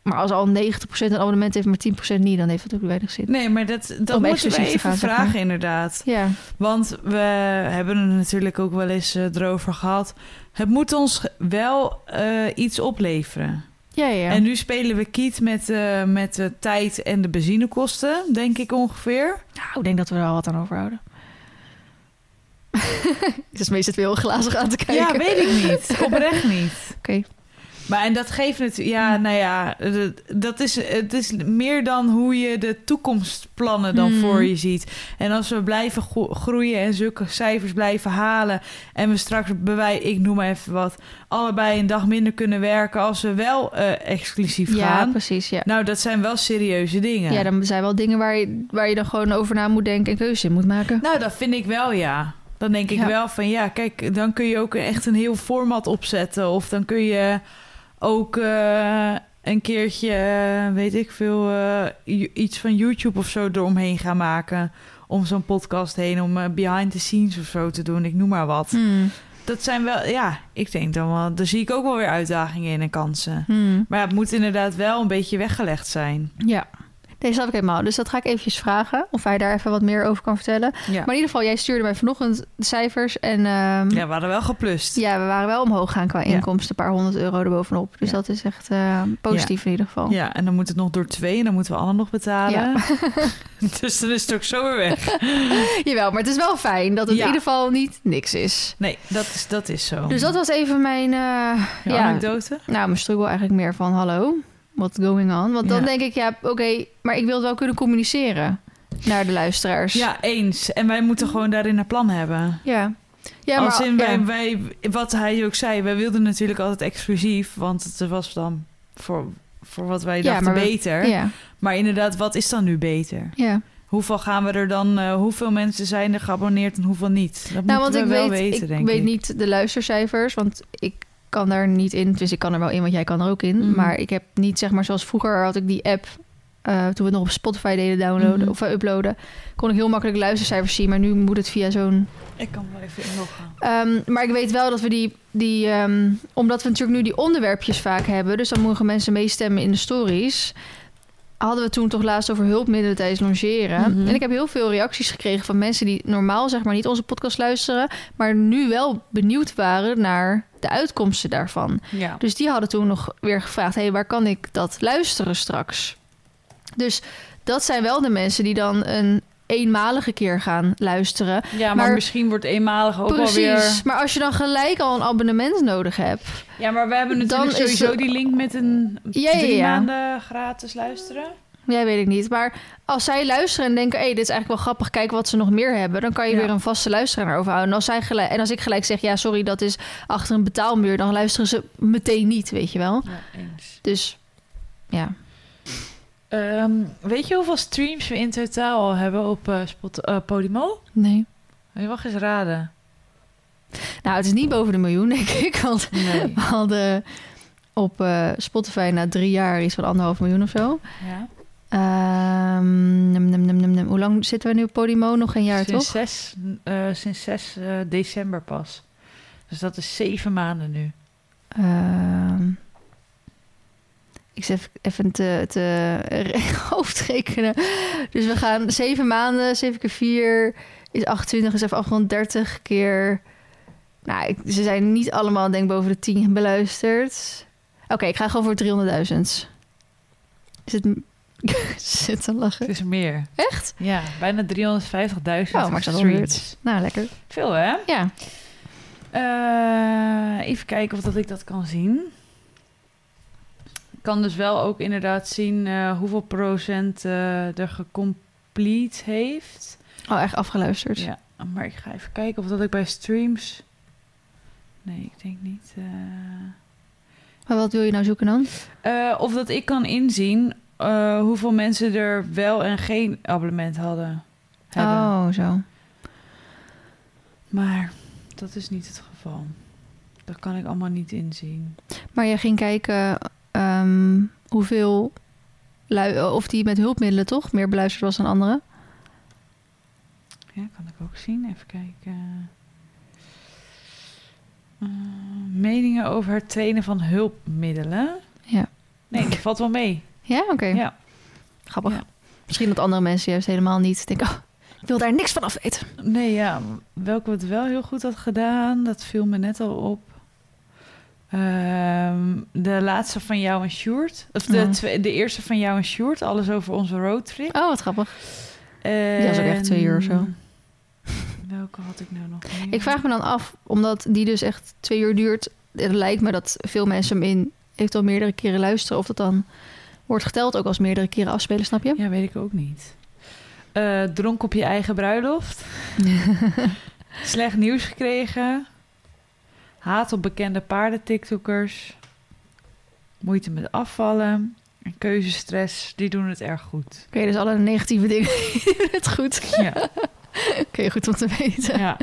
Maar als al 90% een abonnement heeft, maar 10% niet... dan heeft het ook weinig zin. Nee, maar dat, dat moeten we even gaan, zeg vragen maar. inderdaad. Ja, Want we hebben het natuurlijk ook wel eens eh, erover gehad. Het moet ons wel eh, iets opleveren. ja, ja. En nu spelen we kiet met, eh, met de tijd en de benzinekosten, denk ik ongeveer. Nou, ik denk dat we er al wat aan overhouden. Het is meestal heel glazig aan te kijken. Ja, weet ik niet. Oprecht niet. Oké. Maar en dat geeft natuurlijk, ja, nou ja, dat- is, het is meer dan hoe je de toekomstplannen dan Hmm. voor je ziet. En als we blijven gro- groeien en zulke cijfers blijven halen en we straks bij ik noem maar even wat, allebei een dag minder kunnen werken als we wel eh, exclusief Ja, gaan. precies. Ja. Nou, dat zijn wel serieuze dingen. ja, dan zijn wel dingen waar je, waar je dan gewoon over na moet denken en keuze in moet maken. Nou, dat vind ik wel, ja. Dan denk ik Ja. wel van ja, kijk, dan kun je ook echt een heel format opzetten. Of dan kun je ook eh, een keertje, eh, weet ik veel, eh, iets van YouTube of zo eromheen gaan maken. Om zo'n podcast heen, om eh, behind the scenes of zo te doen. Ik noem maar wat. Hmm. Dat zijn wel, ja, ik denk dan wel, daar zie ik ook wel weer uitdagingen in en kansen. Hmm. Maar ja, het moet inderdaad wel een beetje weggelegd zijn. Ja. Nee, snap ik helemaal. Dus dat ga ik eventjes vragen. Of hij daar even wat meer over kan vertellen. Ja, Maar in ieder geval, jij stuurde mij vanochtend de cijfers. En ehm, ja we hadden wel geplust. ja, we waren wel omhoog gaan qua inkomsten. Een paar honderd euro erbovenop. Dus dat is echt eh, positief in ieder geval. Ja, en dan moet het nog door twee en dan moeten we Anne nog betalen. dus dan is het ook zo weer weg. Jawel, maar het is wel fijn dat het in ieder geval niet niks is. Nee, dat is, dat is zo. Dus dat was even mijn... eh, ja, anekdote? nou, mijn struggle eigenlijk meer van... Hallo, what's going on? Want dan Ja. denk ik, ja, oké... maar ik wil het wel kunnen communiceren naar de luisteraars. Ja, eens. En wij moeten gewoon daarin een plan hebben. Ja. Ja, Als maar... in wij, ja. wij, wat hij ook zei, wij wilden natuurlijk altijd exclusief, want het was dan voor, voor wat wij Ja, dachten we- beter. Ja, Maar inderdaad, wat is dan nu beter? ja. Hoeveel gaan we er dan, eh, hoeveel mensen zijn er geabonneerd en hoeveel niet? Dat Nou, want moeten ik we wel weet, weten, ik denk weet ik. niet de luistercijfers, want ik kan daar niet in. Dus ik kan er wel in, want jij kan er ook in. Mhm. Maar ik heb niet, zeg maar, zoals vroeger had ik die app... eh, toen we het nog op Spotify deden downloaden Mhm. of eh, uploaden... kon ik heel makkelijk luistercijfers zien. Maar nu moet het via zo'n... Ik kan wel even inloggen. Ehm, maar ik weet wel dat we die... die ehm, omdat we natuurlijk nu die onderwerpjes vaak hebben... dus dan mogen mensen meestemmen in de stories... hadden we toen toch laatst over hulpmiddelen tijdens logeren. Mhm. En ik heb heel veel reacties gekregen van mensen... die normaal zeg maar niet onze podcast luisteren... maar nu wel benieuwd waren naar de uitkomsten daarvan. Ja. Dus die hadden toen nog weer gevraagd: hé, hey, waar kan ik dat luisteren straks? Dus dat zijn wel de mensen die dan een eenmalige keer gaan luisteren. ja, maar, Maar- misschien wordt eenmalig ook Precies. alweer... Maar als je dan gelijk al een abonnement nodig hebt. Ja, maar we hebben Dan natuurlijk is sowieso die link met een Ja, ja, drie ja. maanden gratis luisteren. Ja, weet ik niet. Maar als zij luisteren en denken: hé, hey, dit is eigenlijk wel grappig, kijk wat ze nog meer hebben. Dan kan je Ja. weer een vaste luisteraar overhouden. En als, zij gelijk, en als ik gelijk zeg: ja, sorry, dat is achter een betaalmuur. Dan luisteren ze meteen niet, weet je wel. Ja, eens. Dus ja. Ehm, weet je hoeveel streams we in totaal al hebben op eh, Spot, eh, Podimo? Nee. Je mag eens raden. Nou, het is niet boven de miljoen, denk ik. Want Nee. We hadden op eh, Spotify na drie jaar iets van anderhalf miljoen of zo. Ja. Num, num, num, num, num. Hoe lang zitten we nu op Podimo? Nog een jaar, sinds toch? Zes, sinds 6 eh, december pas. Dus dat is zeven maanden nu. Ehm, ik zit even te, te re- hoofdrekenen. Dus we gaan zeven maanden, zeven keer vier is 28, is even afgerond 30 keer... Nou, ik- ze zijn niet allemaal, denk ik, boven de 10 beluisterd. Oké, ik ga gewoon voor 300.000. Is het... Zit te lachen. Het is meer. Echt? Ja, bijna 350.000 Oh, maar streams. Nou, lekker. Veel hè? Ja. Eh, even kijken of dat ik dat kan zien. Kan dus wel ook inderdaad zien eh, hoeveel procent eh, er gecomplete heeft. Oh, echt afgeluisterd. Ja, maar ik ga even kijken of dat ik bij streams... Nee, ik denk niet. eh. Maar wat wil je nou zoeken dan? Of dat ik kan inzien hoeveel mensen er wel en geen abonnement hadden. Hebben. Oh, zo. Maar dat is niet het geval. Dat kan ik allemaal niet inzien. Maar je ging kijken ehm, hoeveel... Lui of die met hulpmiddelen toch meer beluisterd was dan anderen? Ja, kan ik ook zien. Even kijken. Eh, meningen over het trainen van hulpmiddelen. Ja. Nee, valt wel mee. Ja, oké. Ja. Grappig. Ja. Misschien dat andere mensen juist helemaal niet denken... Oh, ik wil daar niks van af weten. Nee, ja. Welke het wel heel goed had gedaan, dat viel me net al op. Ehm, de laatste van jou en Sjoerd. Of de, twe- de eerste van jou en Sjoerd. Alles over onze roadtrip. Oh, wat grappig. was ook echt twee uur of zo. Welke had ik nou nog meer? Ik vraag me dan af, omdat die dus echt twee uur duurt. Het lijkt me dat veel mensen hem in eventueel meerdere keren luisteren. Of dat dan wordt geteld ook als meerdere keren afspelen, snap je? Ja, weet ik ook niet. Eh, dronk op je eigen bruiloft. Slecht nieuws gekregen. Haat op bekende paarden-tiktokers. Moeite met afvallen. En keuzestress, die doen het erg goed. Oké, dus alle negatieve dingen doen het goed. Ja, Oké, goed om te weten. ja.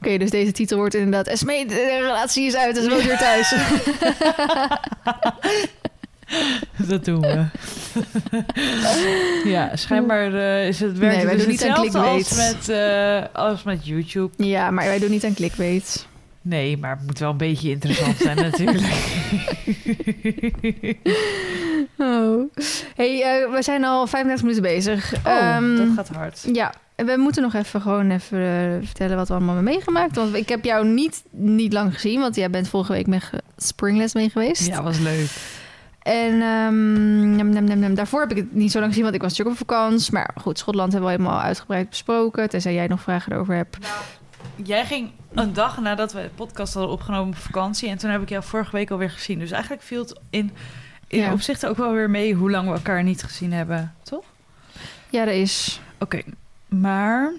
Oké, dus deze titel wordt inderdaad... Esmee, de relatie is uit, dus woont weer thuis. dat doen we. ja, schijnbaar eh, is het werkt Nee, wij dus doen niet aan hetzelfde als clickbait. met, eh, als met YouTube. ja, maar wij doen niet aan clickbait. Nee, maar het moet wel een beetje interessant zijn natuurlijk. Oh. hey, eh, we zijn al 35 minuten bezig. Oh, Ehm, dat gaat hard. Ja, en we moeten nog even gewoon even eh, vertellen wat we allemaal hebben meegemaakt. Want ik heb jou niet, niet lang gezien, want jij bent vorige week met springles mee geweest. Ja, was leuk. En ehm, nam, nam, nam, nam. daarvoor heb ik het niet zo lang gezien, want ik was natuurlijk op vakantie. Maar goed, Schotland hebben we helemaal uitgebreid besproken. Tenzij jij nog vragen erover hebt. Jij ging een dag nadat we de podcast hadden opgenomen op vakantie. En toen heb ik jou vorige week alweer gezien. Dus eigenlijk viel het in, in Ja. opzichte ook wel weer mee hoe lang we elkaar niet gezien hebben. Toch? Ja, dat is. Oké, maar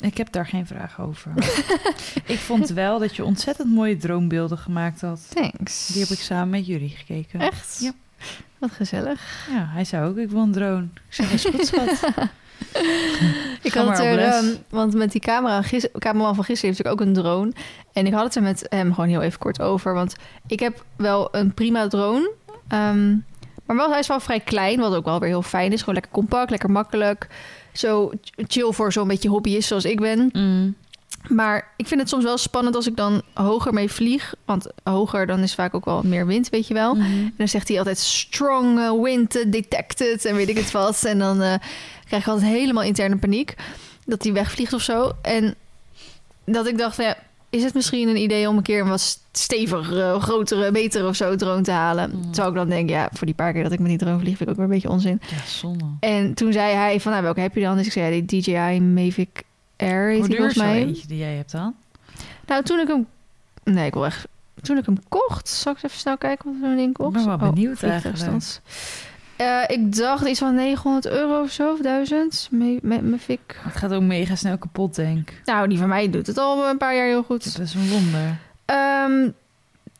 ik heb daar geen vraag over. ik vond wel dat je ontzettend mooie droombeelden gemaakt had. Thanks. Die heb ik samen met jullie gekeken. Echt? Ja. Wat gezellig. Ja, hij zei ook, ik wil een drone. Ik zeg, is goed, schat. Ik had het er, ehm, want met die camera, gis, cameraman van gisteren heeft natuurlijk ook een drone. En ik had het er met hem gewoon heel even kort over. Want ik heb wel een prima drone. ehm, maar wel, hij is wel vrij klein, wat ook wel weer heel fijn is. Gewoon lekker compact, lekker makkelijk. Zo chill voor zo'n beetje hobbyist zoals ik ben. Mm. Maar ik vind het soms wel spannend als ik dan hoger mee vlieg. Want hoger, dan is vaak ook wel meer wind, weet je wel. Mhm. En dan zegt hij altijd strong uh, wind uh, detected en weet ik het wat. En dan eh, krijg ik altijd helemaal interne paniek dat hij wegvliegt of zo. En dat ik dacht, van, ja, is het misschien een idee om een keer een wat stevigere, grotere, betere of zo drone te halen? Mm. Terwijl ik dan denk, ja, voor die paar keer dat ik met die drone vlieg, vind ik ook weer een beetje onzin. Ja, zonde. En toen zei hij van, nou, welke heb je dan? Dus ik zei, ja, die DJI Mavic Air heet Hoe duur is mij. eentje die jij hebt dan? Nou, toen ik hem... Nee, ik wil echt... Toen ik hem kocht... Zal ik even snel kijken wat zo'n ding kost? Ik ben wel benieuwd vliegtuigstand. Eh, ik dacht iets van 900 euro of zo, of 1000. Me, me, Mavic. Het gaat ook mega snel kapot, denk ik. Nou, die van mij doet het al een paar jaar heel goed. Dat is een wonder. Ehm,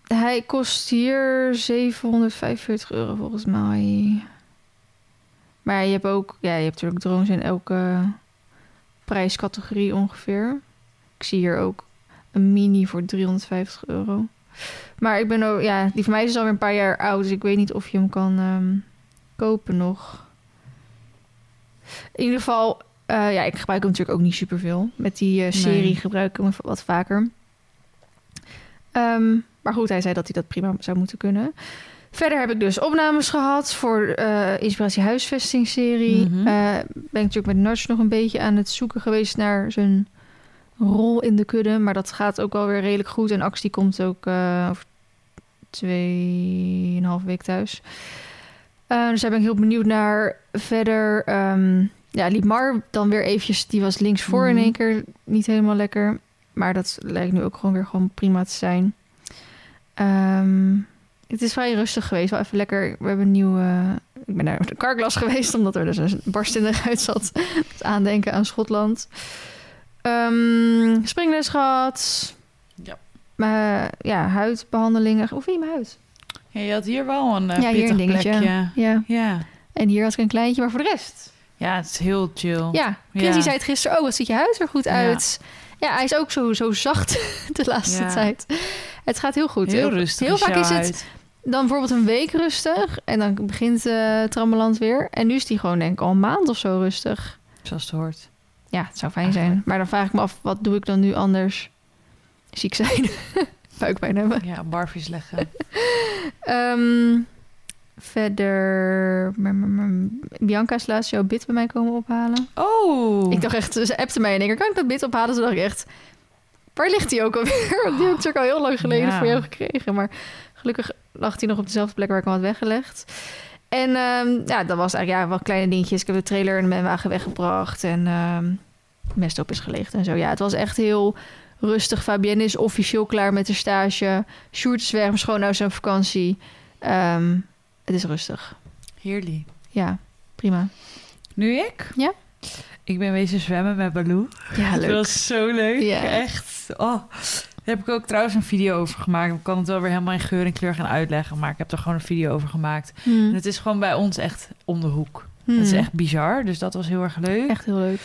hij kost hier 745 euro volgens mij. Maar je hebt ook... Ja, je hebt natuurlijk drones in elke prijscategorie ongeveer. Ik zie hier ook een mini voor 350 euro. Maar ik ben ook... Ja, die van mij is alweer een paar jaar oud. Dus ik weet niet of je hem kan ehm, kopen nog. In ieder geval... eh, ja, ik gebruik hem natuurlijk ook niet superveel. Met die eh, serie Nee. gebruik ik hem wat vaker. Ehm, maar goed, hij zei dat hij dat prima zou moeten kunnen. Verder heb ik dus opnames gehad voor eh Inspiratie Huisvesting serie. Mhm. Eh, ben ik natuurlijk met Nudge nog een beetje aan het zoeken geweest naar zijn rol in de kudde. Maar dat gaat ook wel weer redelijk goed. En Ax die komt ook eh over tweeënhalve week thuis. Dus daar ben ik heel benieuwd naar. Verder, ehm ja, liep Mar dan weer eventjes. Die was links voor in Mhm. één keer niet helemaal lekker. Maar dat lijkt nu ook gewoon weer gewoon prima te zijn. Ehm, het is vrij rustig geweest. Wel even lekker. We hebben een nieuwe... Ik ben naar de carglass geweest, omdat er dus een barst in de ruit zat. Het aandenken aan Schotland. Ehm springles gehad. Ja. Maar ja, huidbehandelingen. Hoe vind je mijn huid? Ja, je had hier wel een uh, Ja, hier een dingetje. plekje. Ja. Ja. En hier had ik een kleintje, maar voor de rest. ja, het is heel chill. Ja, Ja. zei het gisteren. Oh, wat ziet je huid er goed uit. Ja, hij is ook zo, zo zacht de laatste Ja. tijd. Het gaat heel goed. Heel rustig. Heel vaak is het huid. Dan bijvoorbeeld een week rustig. En dan begint Trammeland weer. En nu is die gewoon denk ik al een maand of zo rustig. Zoals het hoort. Ja, het zou fijn zijn. Maar dan vraag ik me af, wat doe ik dan nu anders? Ziek zijn. Buikpijn hebben. Ja, barfies leggen. Ehm, verder... maar- maar- maar- Bianca is laatst jouw bit bij mij komen ophalen. Oh. Ik dacht echt, ze appte mij en ik kan ik dat bit ophalen? Ze dacht ik echt, waar ligt die ook alweer? Want die heb ik natuurlijk al heel lang geleden Ja. voor jou gekregen. Maar gelukkig lag die nog op dezelfde plek waar ik hem had weggelegd. En ehm, ja, dat was eigenlijk ja, wat kleine dingetjes. Ik heb de trailer in mijn wagen weggebracht. En ehm, mest op is gelegd en zo. Ja, het was echt heel rustig. Fabienne is officieel klaar met de stage. Sjoerd is weg, mijn schoonouders zijn vakantie. Ehm, het is rustig. Heerlijk. Ja, prima. Nu ik? Ja. Ik ben wezen zwemmen met Baloo. Ja, Het leuk. was zo leuk. Ja. Echt. Oh. Daar heb ik ook trouwens een video over gemaakt. Ik kan het wel weer helemaal in geur en kleur gaan uitleggen. Maar ik heb er gewoon een video over gemaakt. En Hmm. het is gewoon bij ons echt om de hoek. Hmm. Het is echt bizar. Dus dat was heel erg leuk. echt heel leuk.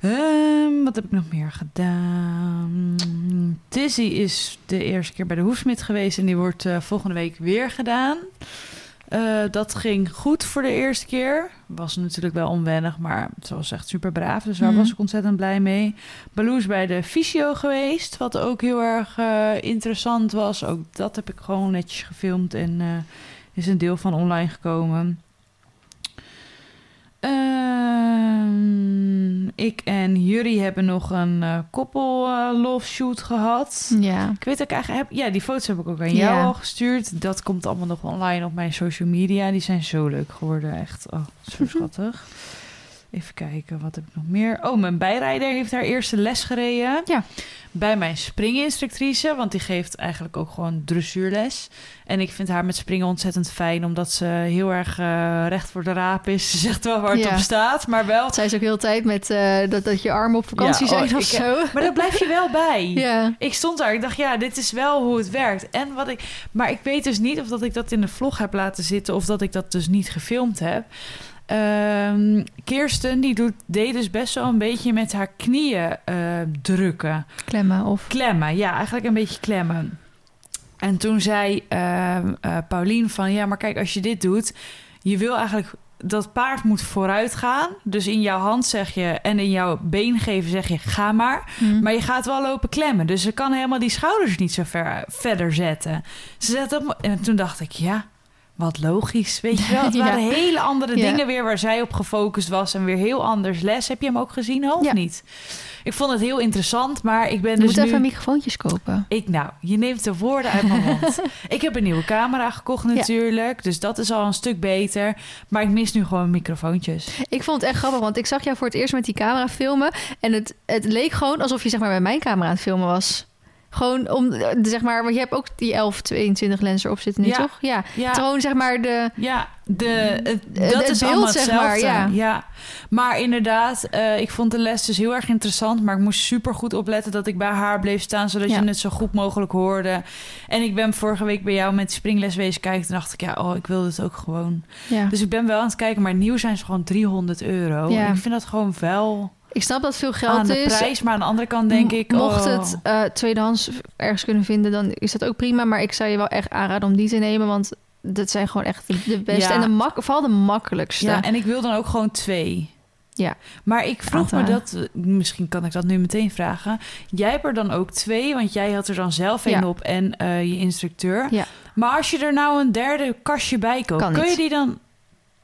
Ehm, wat heb ik nog meer gedaan? Tizzy is de eerste keer bij de hoefsmid geweest. En die wordt eh, volgende week weer gedaan. Eh, dat ging goed voor de eerste keer. Was natuurlijk wel onwennig, maar ze was echt super braaf. Dus daar Mhm. was ik ontzettend blij mee. Baloo is bij de fysio geweest, wat ook heel erg eh, interessant was. Ook dat heb ik gewoon netjes gefilmd en eh, is een deel van online gekomen. Ehm, ik en Jury hebben nog een eh, koppel eh, love shoot gehad. Ja. Ik weet ook eigenlijk, heb, ja, die foto's heb ik ook aan Ja. jou al gestuurd. Dat komt allemaal nog online op mijn social media. Die zijn zo leuk geworden, echt. Oh, zo schattig. Even kijken, wat heb ik nog meer? Oh, mijn bijrijder heeft haar eerste les gereden. Ja. Bij mijn springinstructrice, want die geeft eigenlijk ook gewoon dressuurles. En ik vind haar met springen ontzettend fijn, omdat ze heel erg eh, recht voor de raap is. Ze zegt wel waar het Ja. op staat, maar wel... Zij is ook heel tijd met eh, dat, dat je armen op vakantie Ja, oh, zijn of ik- zo. Maar daar blijf je wel bij. Ja. Ik stond daar, ik dacht, ja, dit is wel hoe het werkt. En wat ik, maar ik weet dus niet of dat ik dat in de vlog heb laten zitten of dat ik dat dus niet gefilmd heb. Ehm, Kirsten, die doet, deed dus best wel een beetje met haar knieën eh, drukken. Klemmen of... Klemmen, ja, eigenlijk een beetje klemmen. En toen zei eh, Paulien van, ja, maar kijk, als je dit doet, je wil eigenlijk dat paard moet vooruit gaan. Dus in jouw hand zeg je en in jouw been geven zeg je, ga maar. Hm. Maar je gaat wel lopen klemmen. Dus ze kan helemaal die schouders niet zo ver, verder zetten. Ze zet op, en toen dacht ik, ja, wat logisch. Weet je wel, het Ja. waren hele andere Ja. dingen weer waar zij op gefocust was. En weer heel anders les. Heb je hem ook gezien, of Ja. niet? Ik vond het heel interessant, maar ik ben Je dus moet nu... even microfoontjes kopen. Ik, nou, je neemt de woorden uit mijn mond. ik heb een nieuwe camera gekocht natuurlijk. Dus dat is al een stuk beter. Maar ik mis nu gewoon microfoontjes. Ik vond het echt grappig, want ik zag jou voor het eerst met die camera filmen. En het, het leek gewoon alsof je zeg maar met mijn camera aan het filmen was. Gewoon om, eh, zeg maar, want je hebt ook die 11, 22 lens erop zitten nu, Ja. toch? Ja. Ja. Gewoon zeg maar de... Ja, de, het, dat het is beeld, allemaal zeg maar, ja. Maar inderdaad, eh, ik vond de les dus heel erg interessant. Maar ik moest super goed opletten dat ik bij haar bleef staan... zodat Ja. je het zo goed mogelijk hoorde. En ik ben vorige week bij jou met springles wezen kijken. Toen dacht ik, ja, oh, ik wil dit ook gewoon. Ja. Dus ik ben wel aan het kijken. Maar nieuw zijn ze gewoon 300 euro. Ja. En ik vind dat gewoon wel Ik snap dat veel aan geld de is. prijs. Maar aan de andere kant denk ik... Mocht oh, het eh, tweedehands ergens kunnen vinden, dan is dat ook prima. Maar ik zou je wel echt aanraden om die te nemen, want dat zijn gewoon echt de, de beste. Ja. En de mak vooral de makkelijkste. Ja, en ik wil dan ook gewoon twee. Ja. Maar ik vroeg me dat, misschien kan ik dat nu meteen vragen. Jij hebt er dan ook twee, want jij had er dan zelf één Ja. op en eh, je instructeur. Ja. Maar als je er nou een derde kastje bij koopt, Kan kun je die dan...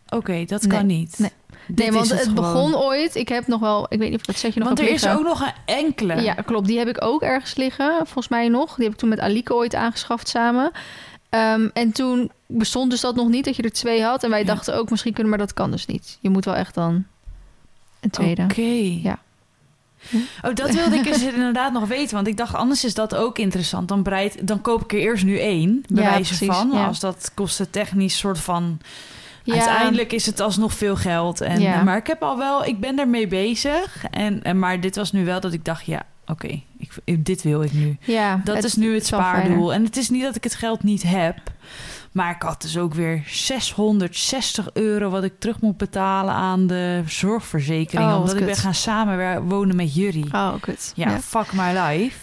Oké, dat Nee, kan niet. nee. Nee, want het, begon ooit. Ik heb nog wel, ik weet niet of dat zet je nog Want er is ook nog een enkele. Ja, klopt. Die heb ik ook ergens liggen, volgens mij nog. Die heb ik toen met Alike ooit aangeschaft samen. Ehm, en toen bestond dus dat nog niet, dat je er twee had. En wij Ja. dachten ook misschien kunnen, maar dat kan dus niet. Je moet wel echt dan een tweede. Oké. Ja. Oh, dat wilde ik dus inderdaad nog weten. Want ik dacht, anders is dat ook interessant. Dan, breid, dan koop ik er eerst nu één, bij Ja, wijze precies, van. ja. Als dat kostentechnisch soort van... Ja. Uiteindelijk is het alsnog veel geld. En, Ja. Maar ik heb al wel, ik ben ermee bezig. En, en, maar dit was nu wel dat ik dacht, ja, oké, ik dit wil ik nu. Ja, Dat is nu het spaardoel. En het is niet dat ik het geld niet heb. Maar ik had dus ook weer 660 euro wat ik terug moet betalen aan de zorgverzekering. Oh, omdat ik ben gaan samenwonen met jullie. Oh, kut. Ja, fuck my life.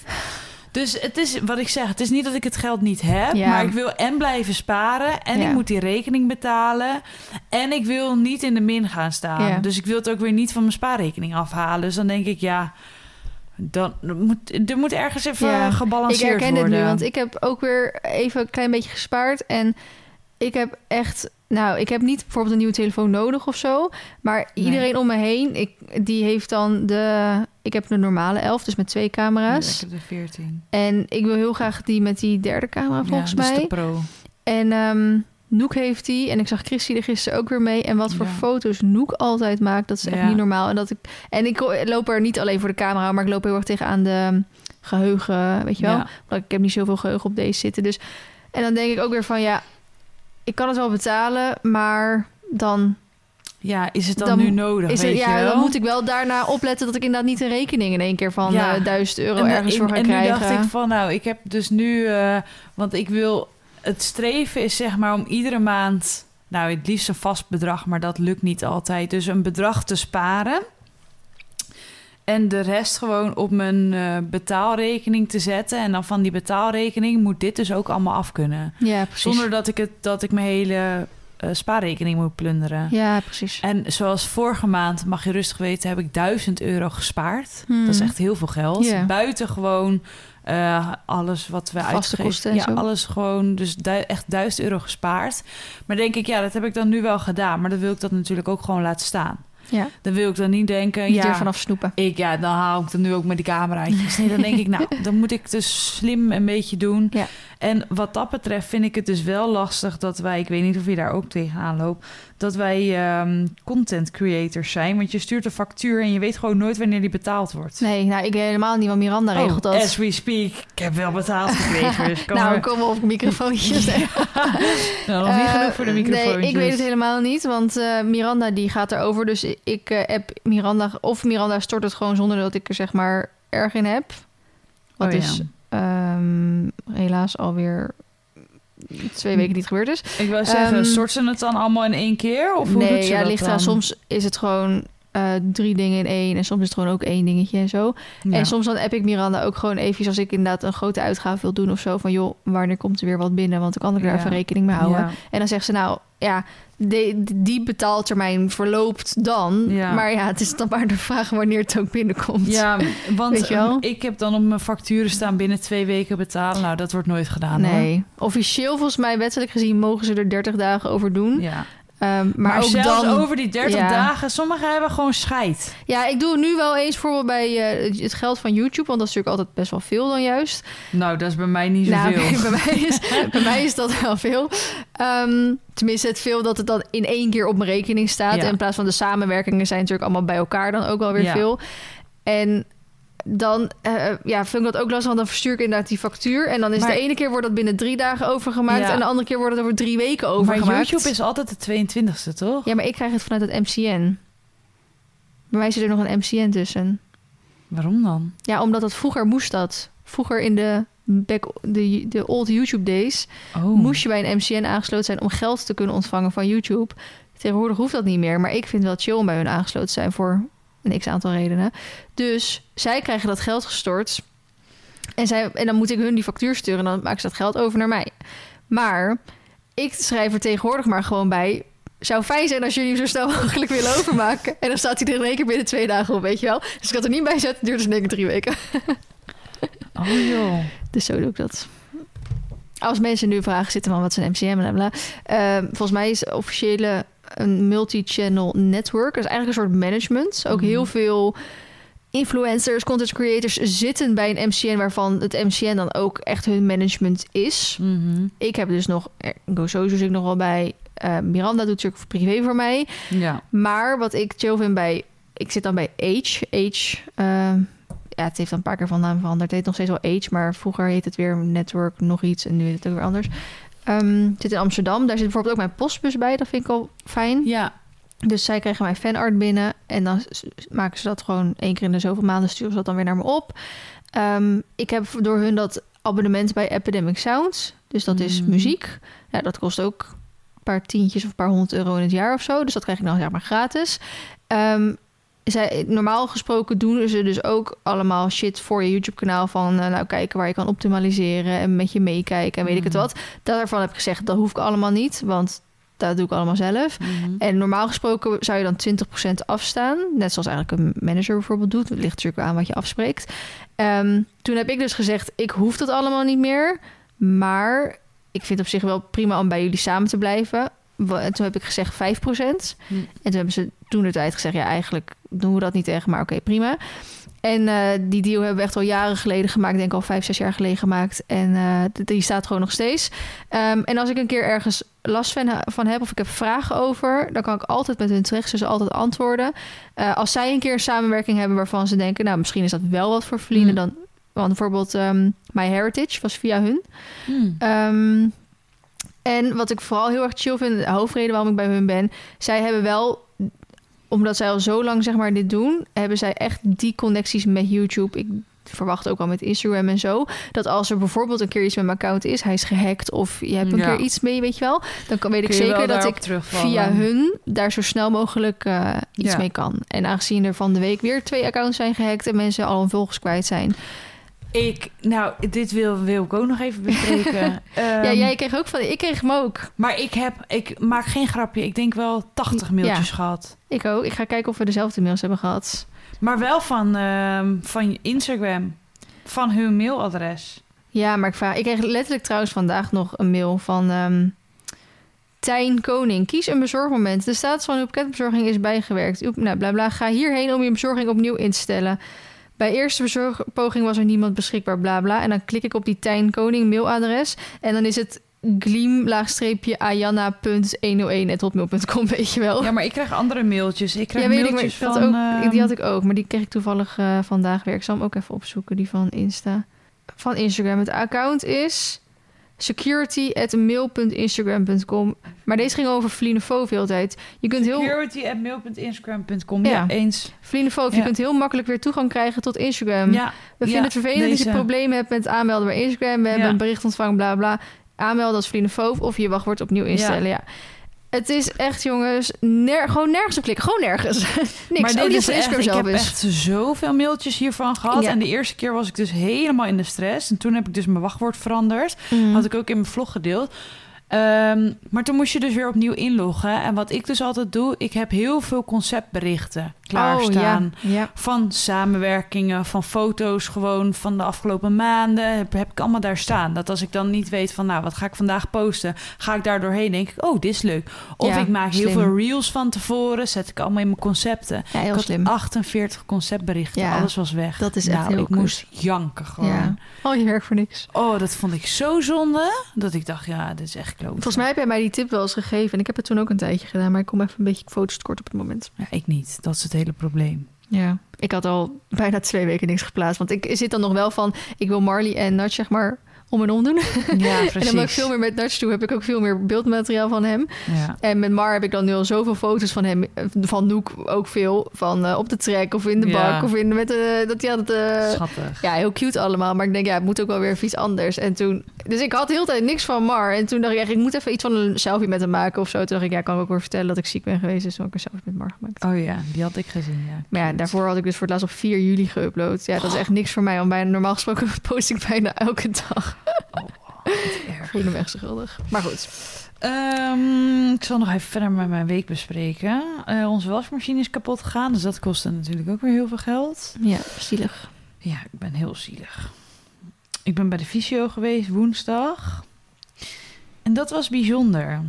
Dus het is wat ik zeg, het is niet dat ik het geld niet heb, Ja. maar ik wil en blijven sparen en Ja. ik moet die rekening betalen en ik wil niet in de min gaan staan. Ja. Dus ik wil het ook weer niet van mijn spaarrekening afhalen. Dus dan denk ik, ja, dan moet er moet ergens even Ja. Ik gebalanceerd herken worden. het nu, want ik heb ook weer even een klein beetje gespaard. En ik heb echt... Nou, ik heb niet bijvoorbeeld een nieuwe telefoon nodig of zo. Maar Nee. iedereen om me heen, ik, die heeft dan de... Ik heb de normale 11, dus met twee Ja, camera's. ik heb de 14. En ik wil heel graag die met die derde camera, volgens ja, dus mij. de pro. En ehm, Noek heeft hij. En ik zag Christy er gisteren ook weer mee. En wat voor Ja. foto's Noek altijd maakt, dat is echt niet normaal. En, dat ik, en ik loop er niet alleen voor de camera, maar ik loop heel erg tegenaan de geheugen, weet je wel. Want ik heb niet zoveel geheugen op deze zitten. Dus, en dan denk ik ook weer van, ja, ik kan het wel betalen, maar dan, Ja, is het dan, Dan nu nodig, is het, weet ja, je wel? dan moet ik wel daarna opletten dat ik inderdaad niet een rekening in één keer van Ja. eh 1000 euro En, eh, ergens voor ga en krijgen. nu dacht ik van, nou, ik heb dus nu... eh, want ik wil... Het streven is zeg maar om iedere maand... Nou, het liefst een vast bedrag, maar dat lukt niet altijd. Dus een bedrag te sparen. En de rest gewoon op mijn eh, betaalrekening te zetten. En dan van die betaalrekening moet dit dus ook allemaal af kunnen. ja, precies. Zonder dat ik, het, dat ik mijn hele eh, spaarrekening moet plunderen. Ja, precies. En zoals vorige maand, mag je rustig weten, heb ik 1000 euro gespaard. Hmm. Dat is echt heel veel geld. Buiten gewoon eh, alles wat we uitgeven. ja, zo. alles gewoon. Dus du- echt 1000 euro gespaard. Maar denk ik, ja, dat heb ik dan nu wel gedaan. Maar dan wil ik dat natuurlijk ook gewoon laten staan. Ja, Dan wil ik dan niet denken, niet ja, er vanaf snoepen. ik, ja, dan haal ik er nu ook met die cameraatjes. Nee, dan denk ik, nou, dan moet ik dus slim een beetje doen. Ja. En wat dat betreft vind ik het dus wel lastig dat wij, ik weet niet of je daar ook tegenaan loopt, dat wij ehm, content creators zijn. Want je stuurt een factuur en je weet gewoon nooit wanneer die betaald wordt. Nee, nou, ik weet helemaal niet, want Miranda regelt Oh, dat. As we speak. Ik heb wel betaald gekregen. Dus kom nou, maar. kom op microfoontjes. Nou, nog niet Eh, genoeg voor de microfoon. Nee, ik weet het helemaal niet, want eh, Miranda die gaat erover. Dus ik eh, heb Miranda, of Miranda stort het gewoon zonder dat ik er zeg maar erg in heb. Wat Oh, ja. is ehm, helaas alweer twee weken niet gebeurd is. Ik wou zeggen, stort ze het dan allemaal in één keer? Of hoe nee, doet ze ja, dat ligt dan? Soms is het gewoon eh, drie dingen in één. En soms is het gewoon ook één dingetje en zo. Ja. En soms dan heb ik Miranda ook gewoon even als ik inderdaad een grote uitgave wil doen of zo. Van joh, wanneer komt er weer wat binnen? Want dan kan ik er Ja. even rekening mee houden. Ja. En dan zegt ze nou, ja, die, die betaaltermijn verloopt dan. Ja. Maar ja, het is dan maar de vraag wanneer het ook binnenkomt. Ja, want um, ik heb dan op mijn facturen staan binnen twee weken betalen. Nou, dat wordt nooit gedaan hoor. nee. Officieel volgens mij, wettelijk gezien, mogen ze er 30 dagen over doen. Ja. Ehm, maar, Maar, ook zelfs dan... over die 30 Ja. dagen, sommigen hebben gewoon scheid. Ja, ik doe nu wel eens bijvoorbeeld bij eh, het geld van YouTube. Want dat is natuurlijk altijd best wel veel dan juist. Nou, dat is bij mij niet Nou, zoveel. bij, mij is, bij mij is dat wel veel. Ehm, tenminste, het veel dat het dan in één keer op mijn rekening staat. Ja. En in plaats van de samenwerkingen zijn natuurlijk allemaal bij elkaar dan ook wel weer Ja. veel. En dan eh, ja, vind ik dat ook lastig, want dan verstuur ik inderdaad die factuur. En dan is Maar- de ene keer wordt dat binnen drie dagen overgemaakt... Ja. en de andere keer wordt het over drie weken maar overgemaakt. YouTube is altijd de 22e, toch? Ja, maar ik krijg het vanuit het MCN. Bij mij zit er nog een MCN tussen. Waarom dan? Ja, omdat dat vroeger moest dat. Vroeger in de, back, de, de old YouTube days... Oh. moest je bij een MCN aangesloten zijn om geld te kunnen ontvangen van YouTube. Tegenwoordig hoeft dat niet meer, maar ik vind het wel chill om bij hun aangesloten te zijn voor een x aantal redenen. Dus zij krijgen dat geld gestort en, zij, en dan moet ik hun die factuur sturen en dan maken ze dat geld over naar mij. Maar ik schrijf er tegenwoordig maar gewoon bij. Zou fijn zijn als jullie hem zo snel mogelijk willen overmaken. En dan staat hij er in één keer binnen twee dagen op, weet je wel. Dus ik had er niet bij zetten, duurt dus keer drie weken. Oh joh. Dus zo doe ik dat. Als mensen nu vragen zitten van wat een MCM, bla bla. Ehm, volgens mij is officiële een multi-channel network. Dat is eigenlijk een soort management. Ook heel Mhm. veel influencers, content creators zitten bij een MCN waarvan het MCN dan ook echt hun management is. Mhm. Ik heb dus nog, Go zit ik nog wel bij. Eh, Miranda doet natuurlijk privé voor mij. Ja. Maar wat ik chill vind bij... Ik zit dan bij Age. Age, ehm, ja, het heeft dan een paar keer van naam veranderd. Het heet nog steeds wel Age, maar vroeger heet het weer Network nog iets. En nu heet het ook weer anders. Het zit in Amsterdam. Daar zit bijvoorbeeld ook mijn postbus bij. Dat vind ik al fijn. Ja. Dus zij krijgen mijn fanart binnen. En dan maken ze dat gewoon één keer in de zoveel maanden. Sturen ze dat dan weer naar me op. Ehm, ik heb door hun dat abonnement bij Epidemic Sounds. Dus dat is Mhm. muziek. Ja, dat kost ook een paar tientjes of een paar honderd euro in het jaar of zo. Dus dat krijg ik dan zeg maar gratis. Ehm, zij, normaal gesproken doen ze dus ook allemaal shit voor je YouTube-kanaal. Van eh, nou kijken waar je kan optimaliseren en met je meekijken en weet ik het Mhm. wat. Daarvan heb ik gezegd, dat hoef ik allemaal niet. Want dat doe ik allemaal zelf. Mhm. En normaal gesproken zou je dan 20% afstaan. Net zoals eigenlijk een manager bijvoorbeeld doet. Het ligt natuurlijk aan wat je afspreekt. Ehm, toen heb ik dus gezegd, ik hoef dat allemaal niet meer. Maar ik vind het op zich wel prima om bij jullie samen te blijven. En toen heb ik gezegd 5%. Hm. En toen hebben ze toen de tijd gezegd, ja eigenlijk doen we dat niet tegen. Maar oké, prima. En eh, die deal hebben we echt al jaren geleden gemaakt. Ik denk al vijf, zes jaar geleden gemaakt. En eh, die staat gewoon nog steeds. Ehm, en als ik een keer ergens last van, van heb of ik heb vragen over, dan kan ik altijd met hun terecht. Ze altijd antwoorden. Eh, als zij een keer een samenwerking hebben waarvan ze denken, nou, misschien is dat wel wat voor Feline, Hmm. dan. Want bijvoorbeeld um, My Heritage was via hun. Um, en wat ik vooral heel erg chill vind, de hoofdreden waarom ik bij hun ben, zij hebben wel, omdat zij al zo lang zeg maar dit doen, hebben zij echt die connecties met YouTube. Ik verwacht ook al met Instagram en zo, dat als er bijvoorbeeld een keer iets met mijn account is, hij is gehackt of je hebt een Ja. keer iets mee, weet je wel, dan kan, weet ik zeker dat ik via hun daar zo snel mogelijk uh, iets Ja. mee kan. En aangezien er van de week weer twee accounts zijn gehackt en mensen al hun volgers kwijt zijn. Ik, nou, dit wil, wil ik ook nog even bespreken. ja, Ehm, jij kreeg ook van, ik kreeg hem ook. Maar ik heb, ik maak geen grapje, ik denk wel 80 mailtjes Ja. gehad. Ik ook. Ik ga kijken of we dezelfde mails hebben gehad. Maar wel van, ehm, van Instagram, van hun mailadres. Ja, maar ik, vraag, ik kreeg letterlijk trouwens vandaag nog een mail van ehm Tijn Koning. Kies een bezorgmoment. De status van uw pakketbezorging is bijgewerkt. Uw, nou, bla bla. Ga hierheen om je bezorging opnieuw in te stellen. Bij eerste bezorgpoging was er niemand beschikbaar, bla bla. En dan klik ik op die Tijn Koning mailadres. En dan is het gleam-ayanna.101.hotmail.com, weet je wel. Ja, maar ik krijg andere mailtjes. Ik krijg Ja, weet ik, maar mailtjes van... ook, ehm, die had ik ook, maar die kreeg ik toevallig eh, vandaag weer. Ik zal hem ook even opzoeken, die van Insta. Van Instagram. Het account is security.mail.instagram.com. Maar deze ging over Vlinefoof altijd. Je kunt heel, Security@mail.instagram.com. Ja, Ja. eens. Vlinefoof, je Ja. kunt heel makkelijk weer toegang krijgen tot Instagram. Ja, We vinden het vervelend dat deze. je problemen hebt met aanmelden bij Instagram. We hebben een bericht ontvangen, bla bla. Aanmelden als Vlinefoof of je wachtwoord opnieuw instellen. Ja. Het is echt, jongens, ner gewoon nergens op klikken. Gewoon nergens. Niks. Maar Oh, dit is echt, ik heb is. echt zoveel mailtjes hiervan gehad. Ja. En de eerste keer was ik dus helemaal in de stress. En toen heb ik dus mijn wachtwoord veranderd. Mhm. Had ik ook in mijn vlog gedeeld. Ehm, maar toen moest je dus weer opnieuw inloggen. En wat ik dus altijd doe, ik heb heel veel conceptberichten klaarstaan. Oh, ja. ja. Van samenwerkingen, van foto's gewoon van de afgelopen maanden. Heb, heb ik allemaal daar staan. Dat als ik dan niet weet van, nou, wat ga ik vandaag posten? Ga ik daar doorheen, denk ik, oh, dit is leuk. Of Ja, ik maak heel veel reels van tevoren. Zet ik allemaal in mijn concepten. Ja, heel ik had slim. 48 conceptberichten. Ja, Alles was weg. dat is echt nou, heel ik moest janken gewoon. Ja. Al je werk voor niks. Oh, dat vond ik zo zonde. Dat ik dacht, ja, dit is echt kloot. Volgens mij heb jij mij die tip wel eens gegeven. En ik heb het toen ook een tijdje gedaan. Maar ik kom even een beetje foto's tekort op het moment. Ja, ik niet. Dat is het hele probleem. Ja. Ik had al bijna twee weken niks geplaatst. Want ik zit dan nog wel van... Ik wil Marley en Nudge zeg maar om en om doen. Ja, en precies. omdat ik veel meer met Nudge doe... heb ik ook veel meer beeldmateriaal van hem. Ja. En met Mar heb ik dan nu al zoveel foto's van hem. eh, Van Noek ook veel. Van eh, op de trek of in de Ja. bak. Of in, met de... Dat, ja, dat, eh, Schattig. Ja, heel cute allemaal. Maar ik denk, ja, het moet ook wel weer even iets anders. En toen... Dus ik had de hele tijd niks van Mar. En toen dacht ik echt, ik moet even iets van een selfie met hem maken of zo. Toen dacht ik, ja, kan ik ook weer vertellen dat ik ziek ben geweest. Dus toen heb ik een selfie met Mar gemaakt. Oh ja, die had ik gezien, ja. Maar ja, daarvoor had ik dus voor het laatst op 4 juli geüpload. Ja, dat is echt niks voor mij. Want bijna, normaal gesproken post ik bijna elke dag. Oh. Ik voel me echt schuldig. Maar goed. Ehm, ik zal nog even verder met mijn week bespreken. Eh, onze wasmachine is kapot gegaan, dus dat kostte natuurlijk ook weer heel veel geld. Ja, zielig. Ja, ik ben heel zielig. Ik ben bij de fysio geweest woensdag. En dat was bijzonder.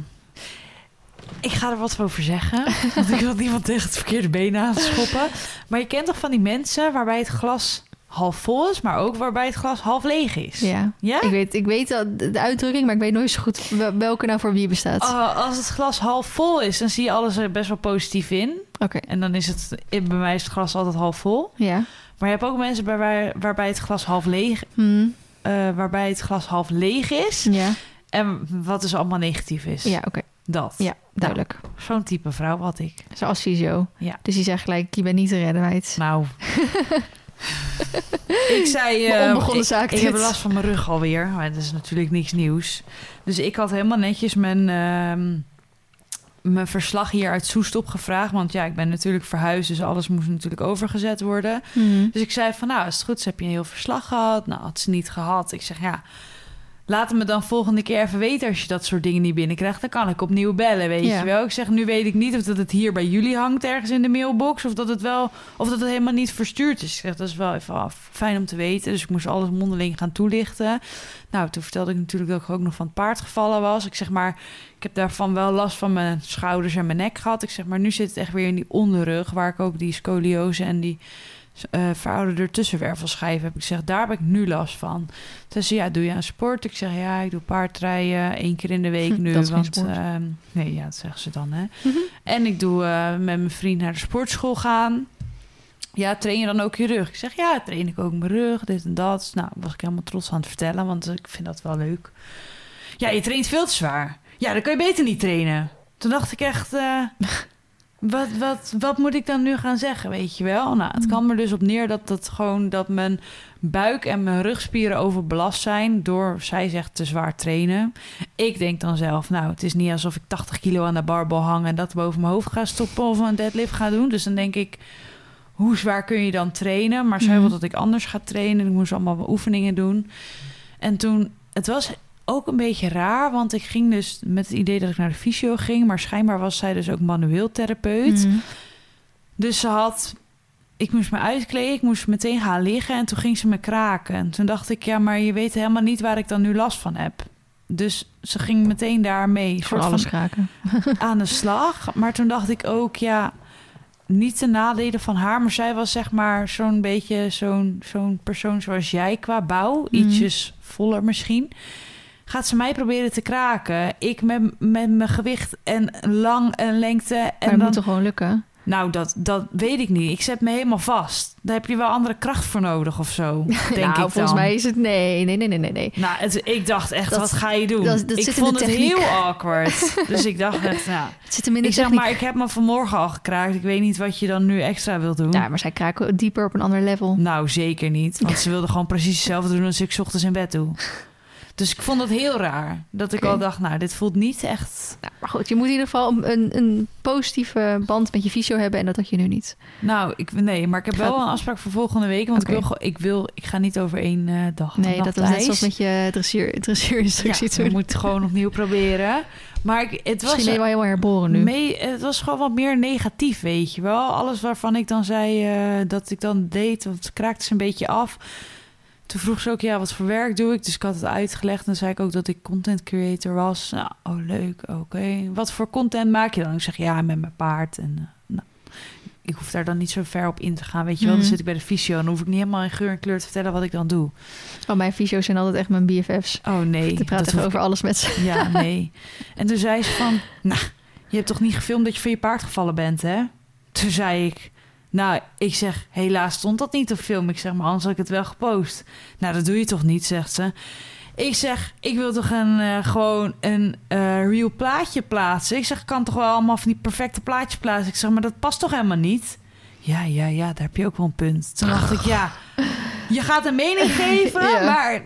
Ik ga er wat over zeggen. Want ik wil niemand tegen het verkeerde been aan schoppen. Maar je kent toch van die mensen waarbij het glas half vol is, maar ook waarbij het glas half leeg is. Ja. Ja? Ik weet, ik weet de uitdrukking, maar ik weet nooit zo goed wel- welke nou voor wie bestaat. Oh, als het glas half vol is, dan zie je alles er best wel positief in. Oké. En dan is het, bij mij is het glas altijd half vol. Ja. Maar je hebt ook mensen waarbij, waarbij het glas half leeg, Hm. eh, waarbij het glas half leeg is. Ja. En wat dus allemaal negatief is. Ja, oké. Dat. Ja, duidelijk. Zo'n type vrouw had ik. Zoals fysio. Ja. Dus die zegt gelijk, je bent niet te redden, meid. Nou. ik zei... Onbegonnen ik, zaak Ik dit. heb last van mijn rug alweer. Maar dat is natuurlijk niks nieuws. Dus ik had helemaal netjes mijn... ehm, mijn verslag hier uit Soest opgevraagd. Want ja, ik ben natuurlijk verhuisd, dus alles moest natuurlijk overgezet worden. Hm. Dus ik zei van, nou, als het goed is, heb je een heel verslag gehad. Nou, had ze niet gehad. Ik zeg, ja, laat het me dan volgende keer even weten als je dat soort dingen niet binnenkrijgt. Dan kan ik opnieuw bellen, weet Ja. je wel. Ik zeg, nu weet ik niet of dat het hier bij jullie hangt ergens in de mailbox. Of dat het wel, of dat het helemaal niet verstuurd is. Ik zeg, dat is wel even af. fijn om te weten. Dus ik moest alles mondeling gaan toelichten. Nou, toen vertelde ik natuurlijk dat ik ook nog van het paard gevallen was. Ik zeg maar, ik heb daarvan wel last van mijn schouders en mijn nek gehad. Ik zeg maar, nu zit het echt weer in die onderrug, waar ik ook die scoliose en die uh, verouderde tussenwervelschijf heb. Ik zeg, daar heb ik nu last van. Ze zei, ja, doe je aan sport? Ik zeg, ja, ik doe paardrijden één keer in de week nu. Dat is geen want, ehm, nee, ja, dat zeggen ze dan, hè. Mhm. En ik doe eh, met mijn vriend naar de sportschool gaan. Ja, train je dan ook je rug? Ik zeg, ja, train ik ook mijn rug, dit en dat. Nou, was ik helemaal trots aan het vertellen, want ik vind dat wel leuk. Ja, je traint veel te zwaar. Ja, dan kan je beter niet trainen. Toen dacht ik echt, eh, wat, wat, wat moet ik dan nu gaan zeggen, weet je wel? Nou, het kwam er dus op neer dat, dat gewoon dat mijn buik en mijn rugspieren overbelast zijn door, zij zegt, te zwaar trainen. Ik denk dan zelf, nou, het is niet alsof ik 80 kilo aan de barbel hang en dat boven mijn hoofd ga stoppen of een deadlift ga doen. Dus dan denk ik, hoe zwaar kun je dan trainen? Maar zij Mhm. wil dat ik anders ga trainen. Ik moest allemaal oefeningen doen. En toen, het was ook een beetje raar, want ik ging dus met het idee dat ik naar de fysio ging, maar schijnbaar was zij dus ook manueel therapeut. Mhm. Dus ze had, ik moest me uitkleden, ik moest meteen gaan liggen en toen ging ze me kraken. En toen dacht ik, ja, maar je weet helemaal niet waar ik dan nu last van heb. Dus ze ging meteen daarmee Voor soort alles van kraken. aan de slag. Maar toen dacht ik ook, ja, niet de nadelen van haar, maar zij was zeg maar zo'n beetje zo'n zo'n persoon zoals jij qua bouw, Mhm. ietsjes voller misschien. Gaat ze mij proberen te kraken? Ik met, met mijn gewicht en lang en lengte. Maar En dat dan, moet toch gewoon lukken? Nou, dat, dat weet ik niet. Ik zet me helemaal vast. Daar heb je wel andere kracht voor nodig of zo. Denk nou, ik dan. volgens mij is het... Nee, nee, nee, nee, nee. nee. Nou, het, ik dacht echt, Dat- wat ga je doen? dat- dat ik vond het heel awkward. dus ik dacht echt, nou... Het zit hem in de Ik zeg techniek. maar, ik heb me vanmorgen al gekraakt. Ik weet niet wat je dan nu extra wilt doen. Ja, maar zij kraken dieper op een ander level. Nou, zeker niet. Want ze wilde gewoon precies hetzelfde doen als ik ochtends in bed doe. Dus ik vond dat heel raar. Dat ik al dacht, nou, dit voelt niet echt... Nou, maar goed, je moet in ieder geval een, een positieve band met je fysio hebben. En dat had je nu niet. Nou, ik, nee, maar ik heb wel een afspraak voor volgende week. Want ik, wil, ik wil, ik ga niet over één eh, dag. Nee, dat was net zoals met je dressuur, dressuurinstructie Ja, we moeten gewoon opnieuw proberen. Maar ik, het was Misschien je wel helemaal herboren nu. mee, het was gewoon wat meer negatief, weet je wel. Alles waarvan ik dan zei eh, dat ik dan deed, dat kraakte ze een beetje af. Toen vroeg ze ook, ja, wat voor werk doe ik? Dus ik had het uitgelegd. En dan zei ik ook dat ik content creator was. Nou, oh, leuk, oké. Wat voor content maak je dan? Ik zeg, ja, met mijn paard. En eh, nou, ik hoef daar dan niet zo ver op in te gaan, weet je wel. Mhm. Dan zit ik bij de fysio. Dan hoef ik niet helemaal in geur en kleur te vertellen wat ik dan doe. Oh, mijn fysio's zijn altijd echt mijn BFF's. Oh, nee. Ik- over alles met ze. Ja, nee. En toen zei ze van, nou, je hebt toch niet gefilmd dat je van je paard gevallen bent, hè? Toen zei ik, nou, ik zeg, helaas stond dat niet op film. Ik zeg, maar anders had ik het wel gepost. Nou, dat doe je toch niet, zegt ze. Ik zeg, ik wil toch een, eh, gewoon een eh, real plaatje plaatsen. Ik zeg, ik kan toch wel allemaal van die perfecte plaatjes plaatsen. Ik zeg, maar dat past toch helemaal niet? Ja, ja, ja, daar heb je ook wel een punt. Toen dacht ik, ja, je gaat een mening geven, Ja. maar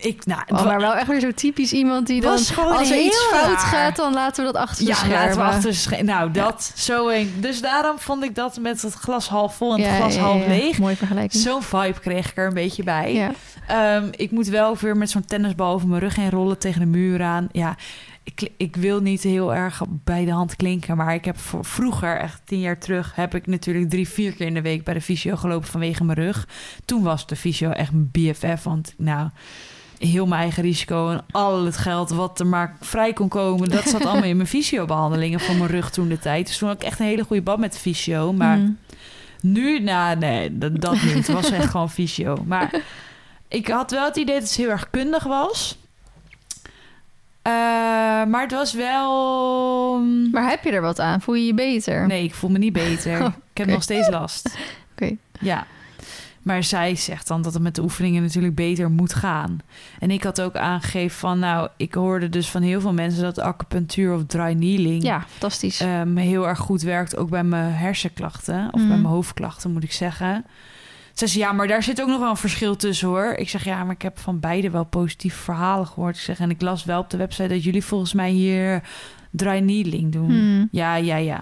ik, nou, Oh, maar wel echt weer zo typisch iemand die dan... Als er iets fout raar. gaat, dan laten we dat achter Ja, schermen. laten we achter de sche- Nou, dat zo een. Dus daarom vond ik dat met het glas half vol en het Ja, glas ja, half ja. leeg. Mooie vergelijking. Zo'n vibe kreeg ik er een beetje bij. Ja. Ehm, ik moet wel weer met zo'n tennisbal over mijn rug heen rollen tegen de muur aan. Ja, ik, ik wil niet heel erg bij de hand klinken. Maar ik heb voor, vroeger, echt tien jaar terug... heb ik natuurlijk drie, vier keer in de week bij de fysio gelopen vanwege mijn rug. Toen was de fysio echt mijn BFF. Want nou, heel mijn eigen risico en al het geld wat er maar vrij kon komen... dat zat allemaal in mijn fysiobehandelingen voor mijn rug toen de tijd. Dus toen had ik echt een hele goede band met de fysio. Maar Mhm. nu, nou nee, dat, dat niet. Het was echt gewoon fysio. Maar ik had wel het idee dat ze heel erg kundig was. Eh, maar het was wel... Maar heb je er wat aan? Voel je je beter? Nee, ik voel me niet beter. Oh, Ik heb nog steeds last. Oké. Ja. Maar zij zegt dan dat het met de oefeningen natuurlijk beter moet gaan. En ik had ook aangegeven van... Nou, ik hoorde dus van heel veel mensen... dat acupunctuur of dry needling... Ja, fantastisch. um, heel erg goed werkt. Ook bij mijn hersenklachten. Of Mhm. bij mijn hoofdklachten, moet ik zeggen. Ze zei, ja, maar daar zit ook nog wel een verschil tussen, hoor. Ik zeg, ja, maar ik heb van beide wel positieve verhalen gehoord. Ik zeg, en ik las wel op de website dat jullie volgens mij hier dry needling doen. Hmm. Ja, ja, ja.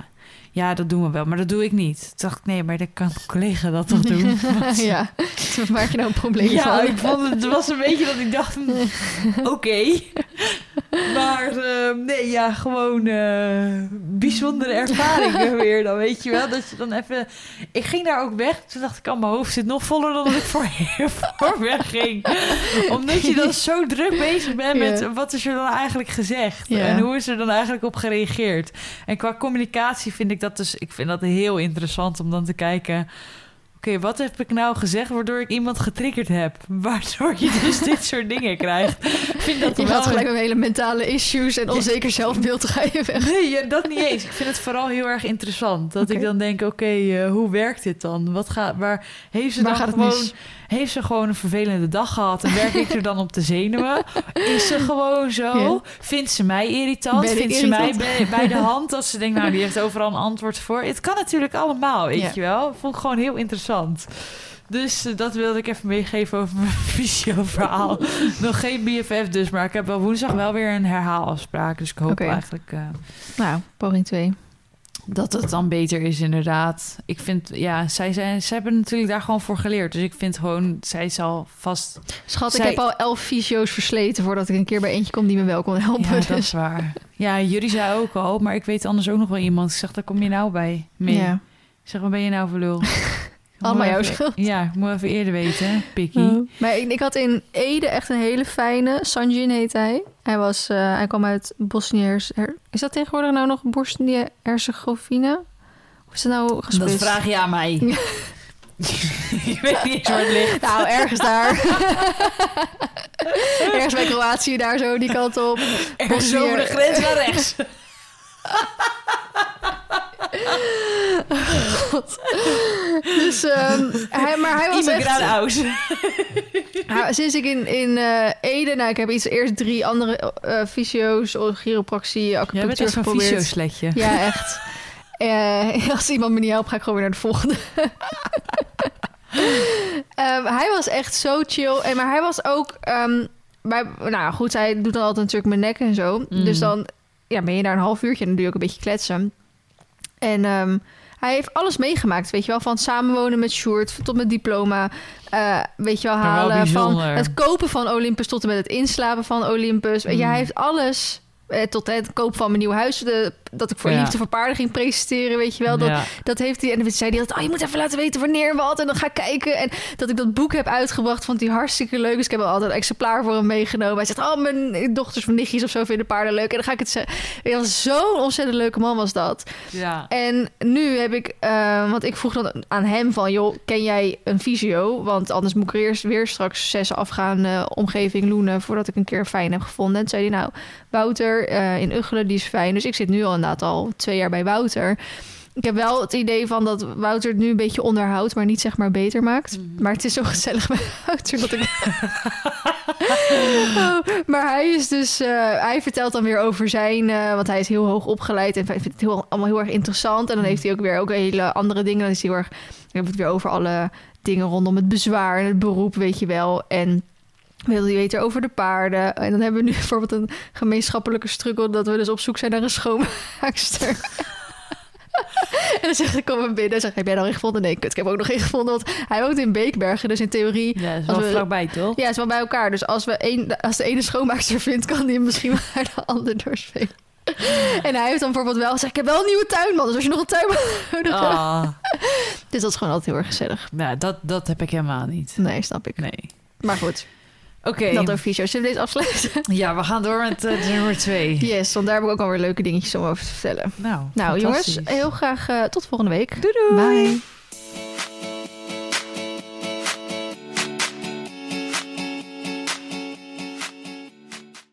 Ja, dat doen we wel, maar dat doe ik niet. Toen dacht ik, nee, maar dan kan een collega dat toch doen? Want- ja, waar maak je nou een probleem ja, van? ik vond het, was een beetje dat ik dacht, oké. Maar eh, nee, ja, gewoon eh, bijzondere ervaringen weer dan, weet je wel. Dat je dan even... Ik ging daar ook weg, toen dacht ik, al mijn hoofd zit nog voller dan dat ik voor, voor wegging. Omdat je dan zo druk bezig bent met Ja. wat is er dan eigenlijk gezegd? Ja. En hoe is er dan eigenlijk op gereageerd? En qua communicatie vind ik dat dus... Ik vind dat heel interessant om dan te kijken oké, wat heb ik nou gezegd waardoor ik iemand getriggerd heb? Waardoor je dus dit soort dingen krijgt. Vind dat Je wel gaat gelijk met hele mentale issues en onzeker zelfbeeld ga je weg. Nee, dat niet eens. Ik vind het vooral heel erg interessant. Dat ik dan denk, oké, eh, hoe werkt dit dan? Wat gaat, waar heeft ze Waar dan gewoon, heeft ze gewoon een vervelende dag gehad en werk ik er dan op de zenuwen? Is ze gewoon zo? Ja. Vindt ze mij irritant? Vindt ze mij bij, bij de hand als ze denkt, nou, die heeft overal een antwoord voor? Het kan natuurlijk allemaal, weet Ja. je wel? Vond ik gewoon heel interessant. Dus eh, dat wilde ik even meegeven over mijn visio-verhaal. Nog geen BFF dus, maar ik heb wel woensdag wel weer een herhaalafspraak. Dus ik hoop eigenlijk... eh, Nou, poging 2. dat het dan beter is, inderdaad. Ik vind, ja, zij, zijn, zij hebben natuurlijk daar gewoon voor geleerd. Dus ik vind gewoon, zij zal vast... Schat, Zij- ik heb al elf fysio's versleten voordat ik een keer bij eentje kom die me wel kon helpen. Ja, dat dus. is waar. Ja, jullie zei ook al, maar ik weet anders ook nog wel iemand. Ik zeg, daar kom je nou bij mee. Ja. Ik zeg, wat ben je nou voor lul? Allemaal jouw schuld. Ja, moet even eerder weten, hè, Pikkie. Oh. Maar ik, ik had in Ede echt een hele fijne... Sanjin heet hij. Hij, was, eh, hij kwam uit Bosnië... Is dat tegenwoordig nou nog Bosnië-Herzegovina? Of is het nou Dat gesplitst? vraag je aan mij. ik weet niet eens waar het ligt. Nou, ergens daar. ergens bij Kroatië, daar zo, die kant op. Ergens Bosnië- over de grens naar rechts. Dus, ehm, hij, maar hij was echt... Sinds ik in, in eh, Ede... Nou, ik heb iets, eerst drie andere eh fysio's, chiropractie, Jij bent acupunctuur echt zo'n geprobeerd. visio-sletje. Ja, echt. Eh, als iemand me niet helpt, ga ik gewoon weer naar de volgende. Ehm, hij was echt zo chill. En, maar hij was ook... ehm, bij, nou goed, hij doet dan altijd natuurlijk mijn nek en zo. Mm. Dus dan ja, ben je daar een half uurtje en dan doe je ook een beetje kletsen. En ehm, hij heeft alles meegemaakt, weet je wel. Van samenwonen met Sjoerd tot met diploma. eh, weet je wel, halen van het kopen van Olympus tot en met het inslapen van Olympus. Weet je, Mm. hij heeft alles... eh, tot het koop van mijn nieuw huis, de, dat ik voor Ja. liefde voor paarden ging presenteren, weet je wel. Dat, Ja. dat heeft hij. En dan zei hij altijd: Oh, je moet even laten weten wanneer wat. En dan ga ik kijken. En dat ik dat boek heb uitgebracht, vond hij hartstikke leuk. Dus ik heb altijd een exemplaar voor hem meegenomen. Hij zegt: Oh, mijn dochters of nichtjes of zo vinden paarden leuk. En dan ga ik het zeggen. Zo'n ontzettend leuke man, was dat. ja. En nu heb ik, eh, want ik vroeg dan aan hem van, joh, ken jij een visio? Want anders moet ik er eerst weer straks zes afgaan, omgeving Loenen, voordat ik een keer fijn heb gevonden. En toen zei hij, nou, Wouter eh, in Uggelen, die is fijn. Dus ik zit nu al inderdaad al twee jaar bij Wouter. Ik heb wel het idee van dat Wouter het nu een beetje onderhoudt, maar niet zeg maar beter maakt. Maar het is zo gezellig bij Wouter dat ik. Oh, maar hij is dus, eh, hij vertelt dan weer over zijn, eh, want hij is heel hoog opgeleid en vindt het heel, allemaal heel erg interessant. En dan heeft hij ook weer ook hele andere dingen. Dan is hij heel erg, dan hebben we het weer over alle dingen rondom het bezwaar en het beroep, weet je wel. En wil hij weten over de paarden. En dan hebben we nu bijvoorbeeld een gemeenschappelijke struggle... dat we dus op zoek zijn naar een schoonmaakster. en dan zegt ik, kom maar binnen. En zeg, heb jij al een gevonden? Nee, kut, ik heb ook nog één gevonden. Want hij woont in Beekbergen, dus in theorie... Ja, is wel we- vlakbij, toch? Ja, is wel bij elkaar. Dus als, we één, als de ene schoonmaakster vindt... kan die hem misschien naar de ander doorspelen. En hij heeft dan bijvoorbeeld wel gezegd... ik heb wel een nieuwe tuinman. Dus als je nog een tuinman nodig hebt... Ah, Dus dat is gewoon altijd heel erg gezellig. nou, dat, dat heb ik helemaal niet. Nee, snap ik. Nee. Maar goed, Oké, dat over fysio's. Zullen we deze afsluiten? ja, we gaan door met eh, nummer twee. Yes, want daar heb ik ook alweer leuke dingetjes om over te vertellen. Nou, Nou jongens, heel graag eh, tot volgende week. Doei doei. Bye.